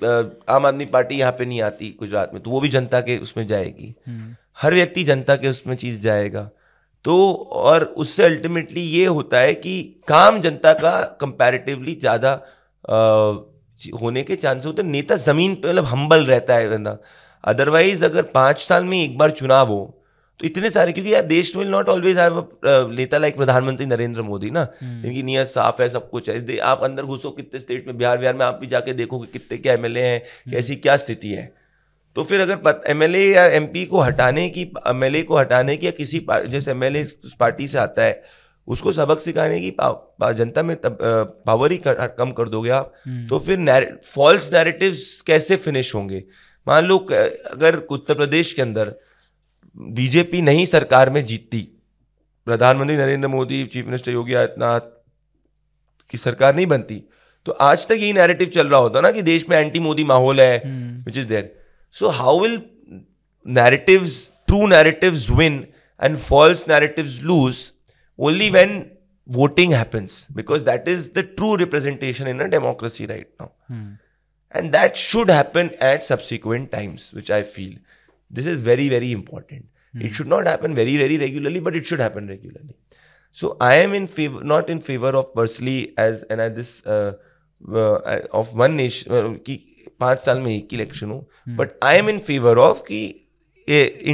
आम आदमी पार्टी यहाँ पे नहीं आती गुजरात में तो वो भी जनता के उसमें जाएगी। हम्म। हर व्यक्ति जनता के उसमें चीज़ जाएगा। तो और उससे अल्टीमेटली ये होता है कि काम जनता का कंपैरेटिवली ज़्यादा होने के चांस होते हैं। नेता ज़मीन पे मतलब हम्बल रहता है बंदा। अदरवाइज़ अगर पाँच साल में एक बार चुनाव हो तो इतने सारे क्योंकि यार देश विल नॉट ऑलवेज हैव नेता लाइक प्रधानमंत्री नरेंद्र मोदी ना। हम्म। इनकी नीयत साफ़ है सब कुछ है। आप अंदर घुसो कितने स्टेट में बिहार बिहार में आप भी जाके देखो कि कितने क्या एमएलए हैं हम्म। कैसी क्या स्थिति है। तो फिर अगर एमएलए या एमपी को हटाने की एमएलए को हटाने की या किसी जैसे एमएलए पार्टी से आता है उसको सबक सिखाने की जनता में पावर ही कर, कम कर दोगे आप। हम्म। तो फिर फॉल्स नैरेटिव्स कैसे फिनिश होंगे? मान लो अगर उत्तर प्रदेश के अंदर बीजेपी नहीं सरकार में जीतती प्रधानमंत्री नरेंद्र मोदी चीफ मिनिस्टर योगी आदित्यनाथ की सरकार नहीं बनती तो आज तक यही नैरेटिव चल रहा होता ना कि देश में एंटी मोदी माहौल है which is there so how will narratives true narratives win and false narratives lose Only when voting happens because that is the true representation in a democracy right now hmm. and that should happen at subsequent times which i feel This is very, very important. Mm. It should not happen very, very regularly, but it should happen regularly. So I am in favor, not in favor of personally as and at this uh, uh, of one nation uh, कि पाँच साल में एक election हो but I am in favour of कि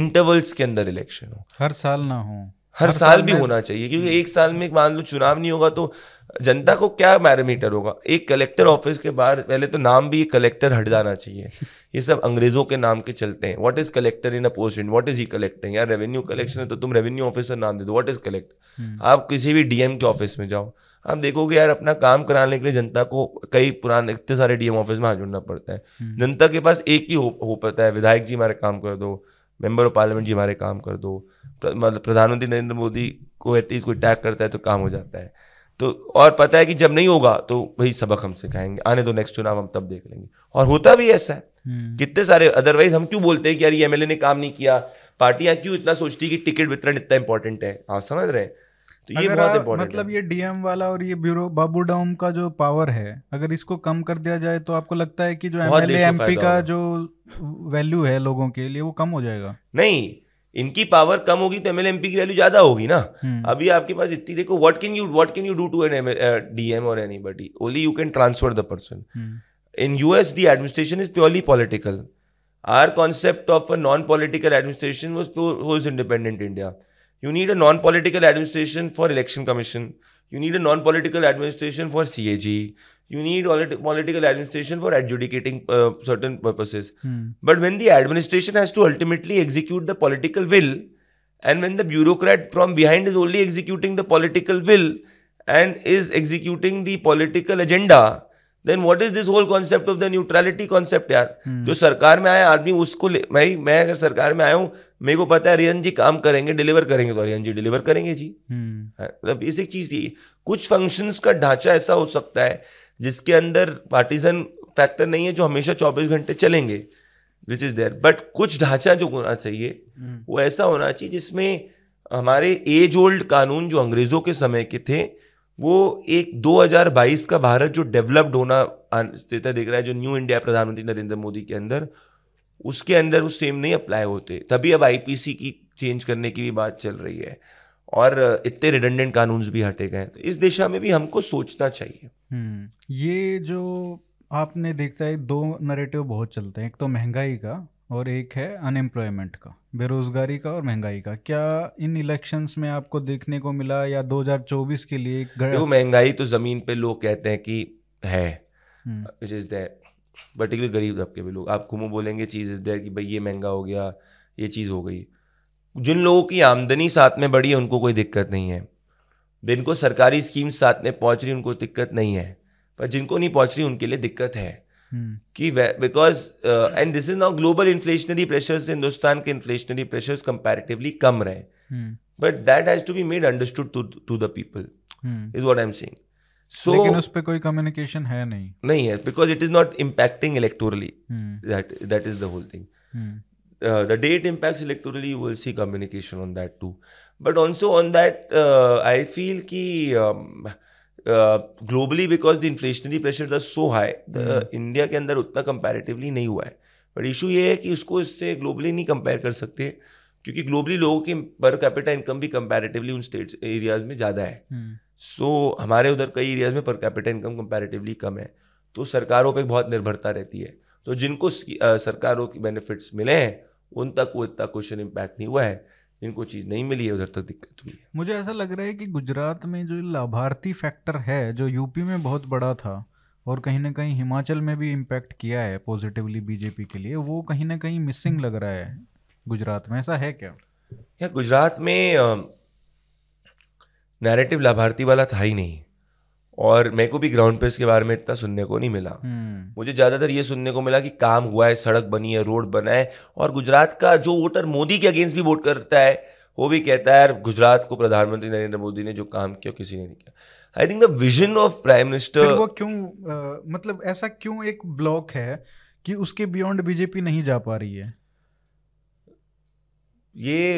intervals के अंदर election हो हर साल ना हो हर, हर साल, साल भी होना चाहिए क्योंकि एक साल में मान लो चुनाव नहीं होगा तो जनता को क्या पैरामीटर होगा? एक कलेक्टर ऑफ़िस के बाहर पहले तो नाम भी कलेक्टर हट जाना चाहिए। ये सब अंग्रेज़ों के नाम के चलते हैं। What is collector in a post what is he collecting यार रेवेन्यू कलेक्शन है तो तुम रेवेन्यू ऑफिसर नाम दे दो। व्हाट इज़ कलेक्ट आप किसी भी डीएम के ऑफ़िस में जाओ। आप देखोगे यार अपना काम कराने के लिए जनता को कई पुराने इतने सारे डीएम ऑफ़िस में हाथ जुड़ना पड़ता है। हम्म। जनता के पास एक ही हो, हो पाता है विधायक जी हमारे काम कर दो। मेंबर ऑफ़ पार्लियामेंट जी हमारे काम कर दो। मतलब प्रधानमंत्री नरेंद्र मोदी को एटलीस्ट कोई अटैक करता है तो काम हो जाता है। तो और पता है कि जब नहीं होगा तो वही सबक हम सिखाएँगे आने दो नेक्स्ट चुनाव हम तब देख लेंगे। और होता भी ऐसा है। हम्म। कितने सारे अदरवाइज़ हम क्यों बोलते हैं कि यार ये एमएलए ने काम नहीं किया? पार्टियाँ क्यों इतना सोचती कि टिकट वितरण इतना इंपॉर्टेंट है? आप समझ रहे हैं? तो ये बहुत इंपॉर्टेंट मतलब ये डीएम वाला और ये ब्यूरो बाबू डाउन का जो पावर है अगर इसको कम कर दिया जाए तो आपको लगता है कि जो एमएलए एमपी का जो वैल्यू है लोगों के लिए वो कम हो जाएगा। नहीं इनकी पावर कम होगी तो एमएलए एमपी की वैल्यू ज़्यादा होगी ना। हम्म। अभी आपके पास इतनी देखो what can you what can you do to an DM और anybody only you can transfer the person in US the administration is purely political our concept of a non political administration was independent India. You need a non-political administration for election commission. You need a non-political administration for CAG. You need political administration for adjudicating uh, certain purposes. Hmm. But when the administration has to ultimately execute the political will, and when the bureaucrat from behind is only executing the political will and is executing the political agenda, then what is this whole concept of the neutrality concept यार hmm. जो सरकार में आया आदमी उसको भाई मैं अगर सरकार में आया हूँ मेरे को पता है रियन जी काम करेंगे डिलीवर करेंगे तो रियन जी डिलीवर करेंगे जी hmm. हाँ, मतलब बेसिक चीज़ ये कुछ फ़ंक्शंस का ढांचा ऐसा हो सकता है जिसके अंदर पार्टीजन फैक्टर नहीं है जो हमेशा चौबीस घंटे चलेंगे विच इज़ देयर बट कुछ ढांचा जो होना चाहिए hmm. वो ऐसा होना चाहिए जिसमें हमारे एज ओल्ड कानून जो अंग्रेज़ों के समय के थे वो एक 2022 का भारत जो डेवलप्ड होना देख रहा है जो न्यू इंडिया प्रधानमंत्री नरेंद्र मोदी के अंदर उसके अंदर वो सेम नहीं अप्लाई होते। तभी अब आईपीसी की चेंज करने की भी बात चल रही है। और इतने रिडेंडेंट कानून भी हटे गए तो इस दिशा में भी हमको सोचना चाहिए। हम्म, ये जो आपने देखता है दो नरेटिव बहुत चलते हैं। एक तो महँगाई का और एक है अनएम्प्लॉयमेंट का बेरोजगारी का और महँगाई का। क्या इन इलेक्शंस में आपको देखने को मिला या 2024 के लिए जो महँगाई तो ज़मीन पे लोग कहते हैं कि है। विच इज़ दैट पर्टिकुलर गरीब तबके भी लोग। आप घूमो बोलेंगे चीज़ इज़ देर कि भाई ये महँगा हो गया ये चीज़ हो गई। जिन लोगों की आमदनी साथ में बढ़ी है उनको कोई दिक्कत नहीं है। जिनको सरकारी स्कीम साथ में पहुँच रही उनको दिक्कत नहीं है। पर जिनको नहीं पहुँच रही उनके लिए दिक्कत है। कि because and this is now global inflationary pressures Hindustan के इन्फ्लेशनरी प्रेशर्स कंपैरेटिवली कम रहे। But that has to be made understood to the people is what I am saying so लेकिन उस पे कोई कम्युनिकेशन है नहीं। नहीं है because it is not impacting electorally that that is the whole thing the day it impacts electorally you will see communication on that too. But also on that uh, i feel ki um, globally because the inflationary pressure are so high India के अंदर उतना comparatively नहीं हुआ है but issue ये है कि उसको इससे ग्लोबली नहीं कंपेयर कर सकते क्योंकि ग्लोबली लोगों की पर कैपिटा इनकम भी कंपैरेटिवली उन स्टेट्स एरियाज़ में ज़्यादा है सो so, हमारे उधर कई एरियाज़ में पर कैपिटल इनकम कंपैरेटिवली कम है। तो सरकारों पे बहुत निर्भरता रहती है। तो जिनको सरकारों की बेनिफिट्स मिले हैं उन तक वो इतना क्वेश्चन इम्पैक्ट नहीं हुआ है। इनको चीज़ नहीं मिली है उधर तक दिक्कत हुई है। मुझे ऐसा लग रहा है कि गुजरात में जो लाभार्थी फैक्टर है जो यूपी में बहुत बड़ा था और कहीं ना कहीं हिमाचल में भी इम्पैक्ट किया है पॉजिटिवली बीजेपी के लिए वो कहीं ना कहीं मिसिंग लग रहा है गुजरात में। ऐसा है क्या? या गुजरात में नैरेटिव लाभार्थी वाला था ही नहीं। और मेरे को भी ग्राउंड पे इसके बारे में इतना सुनने को नहीं मिला। हम्म। मुझे ज़्यादातर ये सुनने को मिला कि काम हुआ है सड़क बनी है रोड बना है और गुजरात का जो वोटर मोदी के अगेंस्ट भी वोट करता है वो भी कहता है यार गुजरात को प्रधानमंत्री नरेंद्र मोदी ने जो काम किया किसी ने नहीं किया। I think the vision of prime minister वो क्यों आ, मतलब ऐसा क्यों एक ब्लॉक है कि उसके बियॉन्ड बीजेपी नहीं जा पा रही है? ये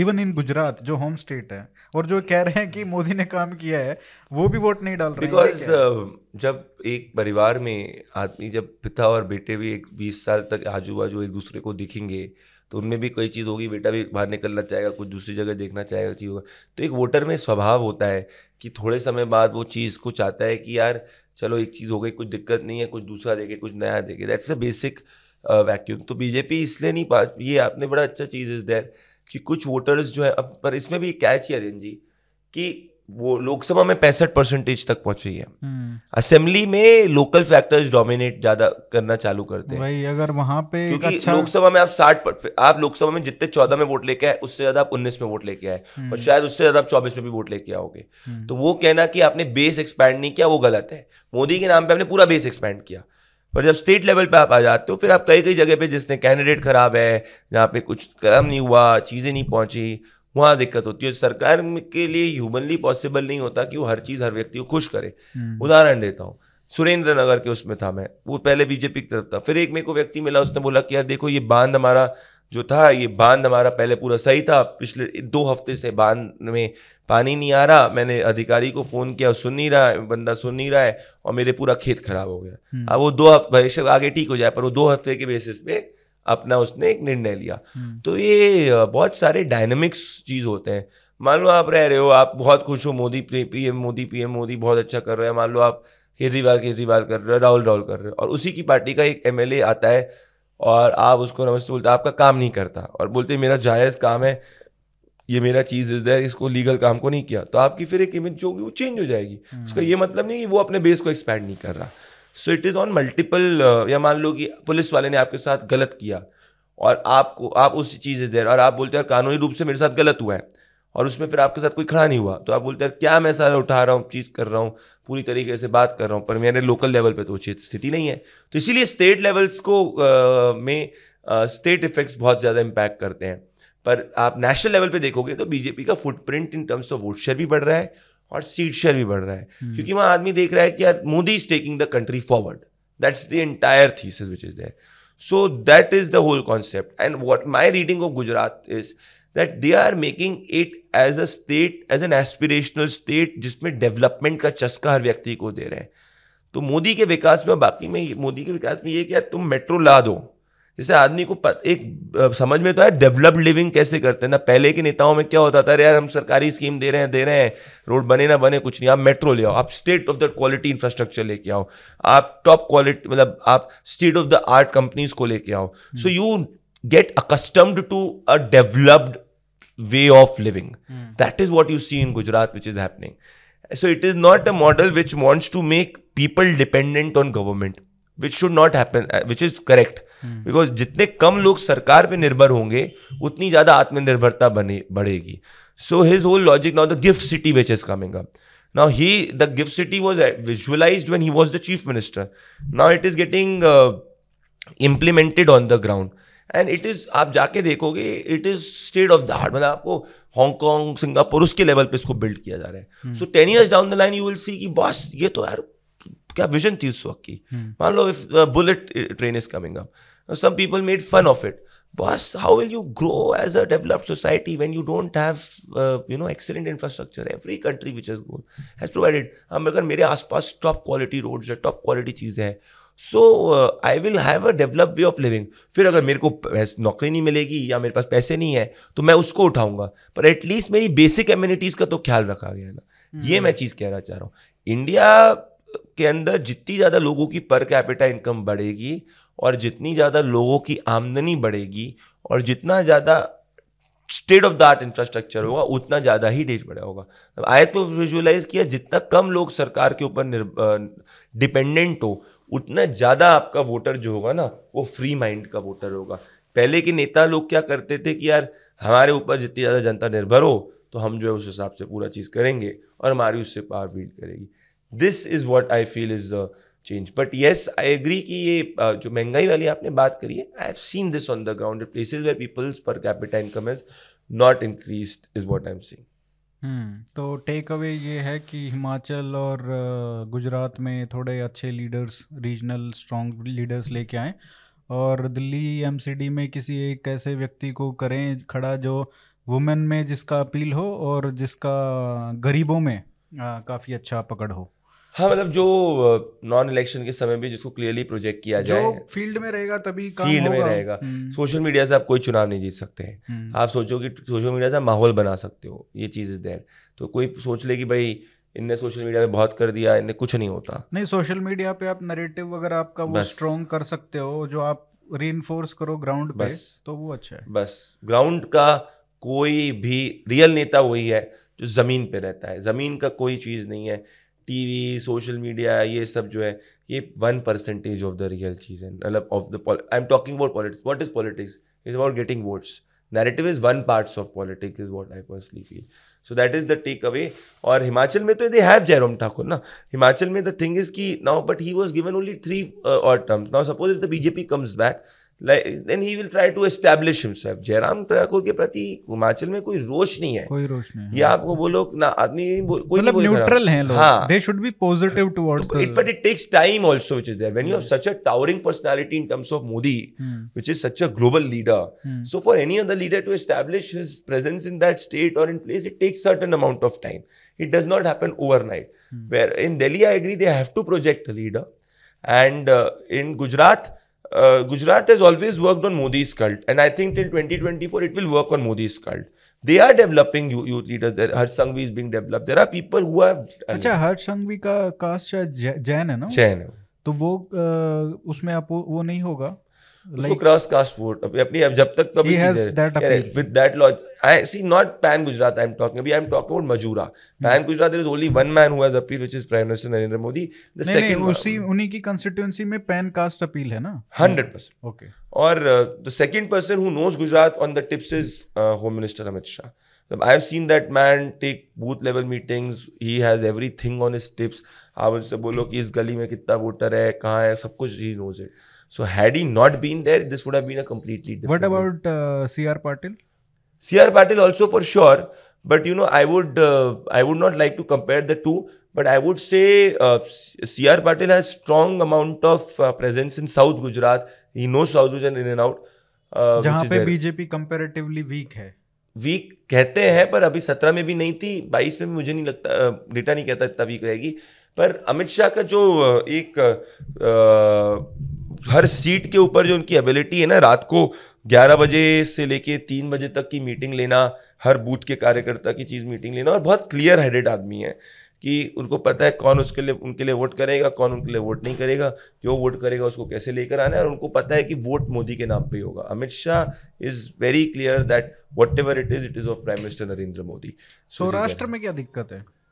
इवन इन गुजरात जो होम स्टेट है और जो कह रहे हैं कि मोदी ने काम किया है वो भी वोट नहीं डाल रहे बिकॉज़ uh, जब एक परिवार में आदमी जब पिता और बेटे भी एक बीस साल तक आजू बाजू एक दूसरे को दिखेंगे तो उनमें भी कोई चीज़ होगी बेटा भी बाहर निकलना चाहेगा कुछ दूसरी जगह देखना चाहेगा चीज़ होगा। तो एक वोटर में स्वभाव होता है कि थोड़े समय बाद वो चीज़ को चाहता है कि यार चलो एक चीज़ हो गई कुछ दिक्कत नहीं है कुछ दूसरा देखे कुछ नया देखे। दैट्स अ बेसिक वैक्यूम तो बीजेपी इसलिए नहीं पा ये आपने बड़ा अच्छा चीज़ इस देर कि कुछ वोटर्स जो है अब पर इसमें भी कैच है जी कि वो लोकसभा में पैंसठ परसेंटेज तक पहुँची है। असेंबली हम्म। में लोकल फैक्टर्स डोमिनेट ज़्यादा करना चालू करते हैं। भाई अगर वहाँ पे क्योंकि अच्छा... लोकसभा में आप साठ आप लोकसभा में जितने चौदह में वोट लेके आए उससे ज़्यादा आप उन्नीस में वोट लेके आए। और हम्म। शायद उससे ज़्यादा आप चौबीस में भी वोट लेके आओगे। हम्म। तो वो कहना कि आपने बेस एक्सपैंड नहीं किया वो गलत है। मोदी के नाम पे आपने पूरा बेस एक्सपैंड किया। पर जब स्टेट लेवल पे आप आ जाते हो फिर आप कई कई जगह पे जिसने कैंडिडेट खराब है जहाँ पे कुछ काम नहीं हुआ चीज़ें नहीं पहुँची वहाँ दिक्कत होती है। सरकार के लिए ह्यूमनली पॉसिबल नहीं होता कि वो हर चीज़ हर व्यक्ति को खुश करे। हम्म। उदाहरण देता हूँ सुरेंद्र नगर के उसमें था मैं वो पहले बीजेपी की तरफ़ था। फिर एक मेरे को व्यक्ति मिला उसने बोला कि यार देखो ये बाँध हमारा जो था ये बाँध हमारा पहले पूरा सही था। पिछले दो हफ़्ते से बाँध में पानी नहीं आ रहा। मैंने अधिकारी को फ़ोन किया सुन नहीं रहा है बंदा सुन नहीं रहा है और मेरे पूरा खेत खराब हो गया। हम्म। अब वो दो हफ़्ते भविष्य आगे ठीक हो जाए पर वो दो हफ़्ते के बेसिस पे अपना उसने एक निर्णय लिया। तो ये बहुत सारे डायनेमिक्स चीज़ होते हैं। मान लो आप रह रहे हो आप बहुत खुश हो मोदी पीएम मोदी पीएम मोदी बहुत अच्छा कर रहे हैं। मान लो आप केजरीवाल केजरीवाल कर रहे हो राहुल राहुल कर रहे हो और उसी की पार्टी का एक एमएलए आता है और आप उसको नमस्ते बोलते आपका काम नहीं करता। और बोलते मेरा जायज़ काम है ये मेरा चीज़ इज़ देयर इसको लीगल काम को नहीं किया। तो आपकी फिर एक इमेज जो होगी वो चेंज हो जाएगी। हम्म। उसका ये मतलब नहीं कि वो अपने बेस को एक्सपैंड नहीं कर रहा। So it is on multiple या मान लो कि पुलिस वाले ने आपके साथ गलत किया और आपको आप उस चीज़ इज़ देर और आप बोलते हैं कानूनी रूप से मेरे साथ गलत हुआ है। और उसमें फिर आपके साथ कोई खड़ा नहीं हुआ। तो आप बोलते हैं क्या मैं सारा उठा रहा हूँ चीज़ कर रहा हूँ पूरी तरीके से बात कर रहा हूँ पर मेरे लोकल लेवल पर तो स्थिति नहीं है। तो इसीलिए स्टेट लेवल्स को आ, में स्टेट इफेक्ट्स बहुत ज़्यादा इम्पैक्ट करते हैं। पर आप नेशनल लेवल पे देखोगे तो बीजेपी का footprint in terms of vote share भी बढ़ रहा है और सीट शेयर भी बढ़ रहा है। hmm. क्योंकि वहाँ आदमी देख रहा है कि यार Modi is taking the country forward that's the entire thesis which is there so that is the whole concept and what my reading of Gujarat is that they are making it as a state as an aspirational state जिसमें development का चस्का हर व्यक्ति को दे रहे हैं। तो मोदी के विकास में बाकी में मोदी के विकास में ये क्या तुम मेट्रो ला दो। जैसे आदमी को एक समझ में तो है डेवलप्ड लिविंग कैसे करते हैं ना? पहले के नेताओं में क्या होता था? यार हम सरकारी स्कीम दे रहे हैं दे रहे हैं। रोड बने ना बने कुछ नहीं। आप मेट्रो ले आओ। आप state of the quality infrastructure लेके आओ। आप टॉप क्वालिटी मतलब आप state of the art companies को लेके आओ। So you get accustomed to a developed way of living that is what you see in Gujarat which is happening so it is not a model which wants to make people dependent on government which should not happen which is correct because जितने कम लोग सरकार पे निर्भर होंगे उतनी ज़्यादा आत्मनिर्भरता बने बढ़ेगी. So his whole logic now the gift city which is coming up now he the gift city was visualized when he was the chief minister. Now it is getting uh, implemented on the ground. And it is आप जाके देखोगे it is state of the heart मतलब आपको Hong Kong Singapore उसके level पे इसको build किया जा रहा है। So ten years down the line you will see कि बॉस ये तो यार क्या विजन थी उस वक्त की? हम्म। मान लो if bullet train is coming up some people made fun of it boss how will you grow as a developed society when you don't have uh, you know excellent infrastructure? Every country which has grown has provided. हम अगर मेरे आसपास top quality roads है top quality चीज़ें हैं so I will have a develop way of living फिर अगर मेरे को नौकरी नहीं मिलेगी या मेरे पास पैसे नहीं है तो मैं उसको उठाऊँगा। पर एटलीस्ट मेरी बेसिक एम्यूनिटीज़ का तो ख्याल रखा गया ना। ये मैं चीज़ कहना चाह रहा हूँ। इंडिया के अंदर जितनी ज़्यादा लोगों की पर कैपिटा इनकम बढ़ेगी और जितनी ज़्यादा लोगों की आमदनी बढ़ेगी और जितना ज़्यादा state of the art infrastructure होगा उतना ज़्यादा ही देश बढ़ा होगा। आए तो विजुअलाइज किया जितना कम लोग सरकार के ऊपर डिपेंडेंट हो उतना ज़्यादा आपका वोटर जो होगा ना, वो फ्री माइंड का वोटर होगा। पहले के नेता लोग क्या करते थे कि यार, हमारे ऊपर जितनी ज़्यादा जनता निर्भर हो तो हम जो है उस हिसाब से पूरा चीज़ करेंगे और हमारी उससे पावर फ़ील्ड करेगी। This is what I feel is the change but yes I agree कि ये जो महँगाई वाली आपने बात करी है I have seen this on the ground places where peoples per capita income is not increase is what I am hmm तो टेक अवे ये है कि हिमाचल और गुजरात में थोड़े अच्छे लीडर्स रीजनल स्ट्रॉन्ग लीडर्स लेके आए और दिल्ली एमसीडी में किसी एक ऐसे व्यक्ति को करें खड़ा जो वुमेन में जिसका अपील हो और जिसका गरीबों में काफ़ी अच्छा पकड़ हो। हाँ मतलब जो नॉन इलेक्शन के समय भी जिसको क्लियरली प्रोजेक्ट किया जाए जो फ़ील्ड में रहेगा तभी काम फ़ील्ड में रहेगा। Social hmm. मीडिया से आप कोई चुनाव नहीं जीत सकते। हैं हम्म। आप सोचो कि सोशल मीडिया से माहौल बना सकते हो ये चीज़ इज़ देर तो कोई सोच ले कि भाई इनने सोशल मीडिया पे बहुत कर दिया इनने कुछ नहीं होता। नहीं सोशल मीडिया पे आप नरेटिव अगर आपका वो स्ट्रॉन्ग कर सकते हो जो आप री करो ग्राउंड पे तो वो अच्छा है। बस। ग्राउंड का कोई भी रियल नेता वही है जो ज़मीन पे रहता है। ज़मीन का कोई चीज़ नहीं है। टीवी, सोशल मीडिया, ये सब जो है, ये one percentage of the real चीज़ है। मतलब of the I am talking about politics what is politics is about getting votes narrative is one parts of politics is what I personally feel so that is the take away और हिमाचल में तो they have Jairam Thakur ना। हिमाचल में the thing is की now but he was given only three और terms now suppose if the BJP comes back then he will try to establish himself Jairam Thakur के प्रति हिमाचल में कोई रोष नहीं है कोई रोष नहीं ये आपको बोलो ना आदमी कोई मतलब न्यूट्रल हैं लोग हाँ they should be positive towards it but it takes time also which is there when you have such a towering personality in terms of Modi which is such a global leader so for any other leader to establish his presence in that state और in place it takes certain amount of time it does not happen overnight. Hmm. where in delhi i agree they have to project a leader. And uh, in gujarat uh, Gujarat has always worked on Modi's cult, and I think till 2024 it will work on Modi's cult. They are developing youth, leaders. There, Harsh Sangvi is being developed. There are people who have. अच्छा हर्ष संघवी का cast शायद जैन है ना चैन है तो वो उसमें आप वो नहीं होगा उसको क्रॉस कास्ट वोट अपनी जब तक तो है। appeal. with that log I see not pan Gujarat I'm talking अभी Hmm. pan Gujarat there is only one man who has appeal which is Prime Minister Narendra Modi the नहीं नहीं second उसी उन्हीं की कंस्टिट्यूंसी में pan caste appeal है ना hundred percent okay और uh, the second person who knows Gujarat on the tips is uh, Home Minister Amit Shah I've seen that man take booth level meetings he has everything on his tips आप उससे बोलो कि इस गली में कितना voter है कहाँ है सब कुछ he knows it so had he not been there this would have been a completely different way. About C R Patil CR Patil also for sure, but you know I would uh, I would not like to compare the two, but I would say uh, CR Patil has strong amount of uh, presence in South Gujarat. He knows South Gujarat in and out. Uh, जहाँ पे. BJP comparatively weak है weak कहते हैं पर अभी सत्रह में भी नहीं थी बाईस में भी मुझे नहीं लगता डेटा नहीं कहता इतना वीक रहेगी पर अमित शाह का जो एक अ, हर सीट के ऊपर जो उनकी एबिलिटी है ना रात को 11 बजे से लेके तीन बजे तक की मीटिंग लेना हर बूथ के कार्यकर्ता की चीज़ मीटिंग लेना और बहुत क्लियर हेडेड आदमी है कि उनको पता है कौन उसके लिए उनके लिए वोट करेगा कौन उनके लिए वोट नहीं करेगा जो वोट करेगा उसको कैसे लेकर आना है और उनको पता है कि वोट मोदी के नाम पे होगा। Amit Shah is very clear that whatever it is it is of prime minister Narendra Modi Saurashtra में क्या दिक्कत है?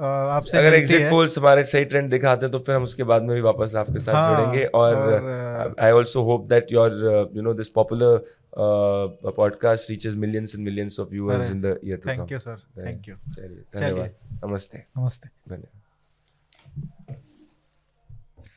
आपसे अगर एग्जिट पोल्स हमारे सही ट्रेंड दिखाते हैं तो फिर हम उसके बाद में भी वापस आपके साथ हाँ, जुड़ेंगे। और I also hope that your you know this popular podcast reaches millions and millions of viewers in the year to thank you sir thank you चलिए। धन्यवाद। नमस्ते। नमस्ते। धन्यवाद।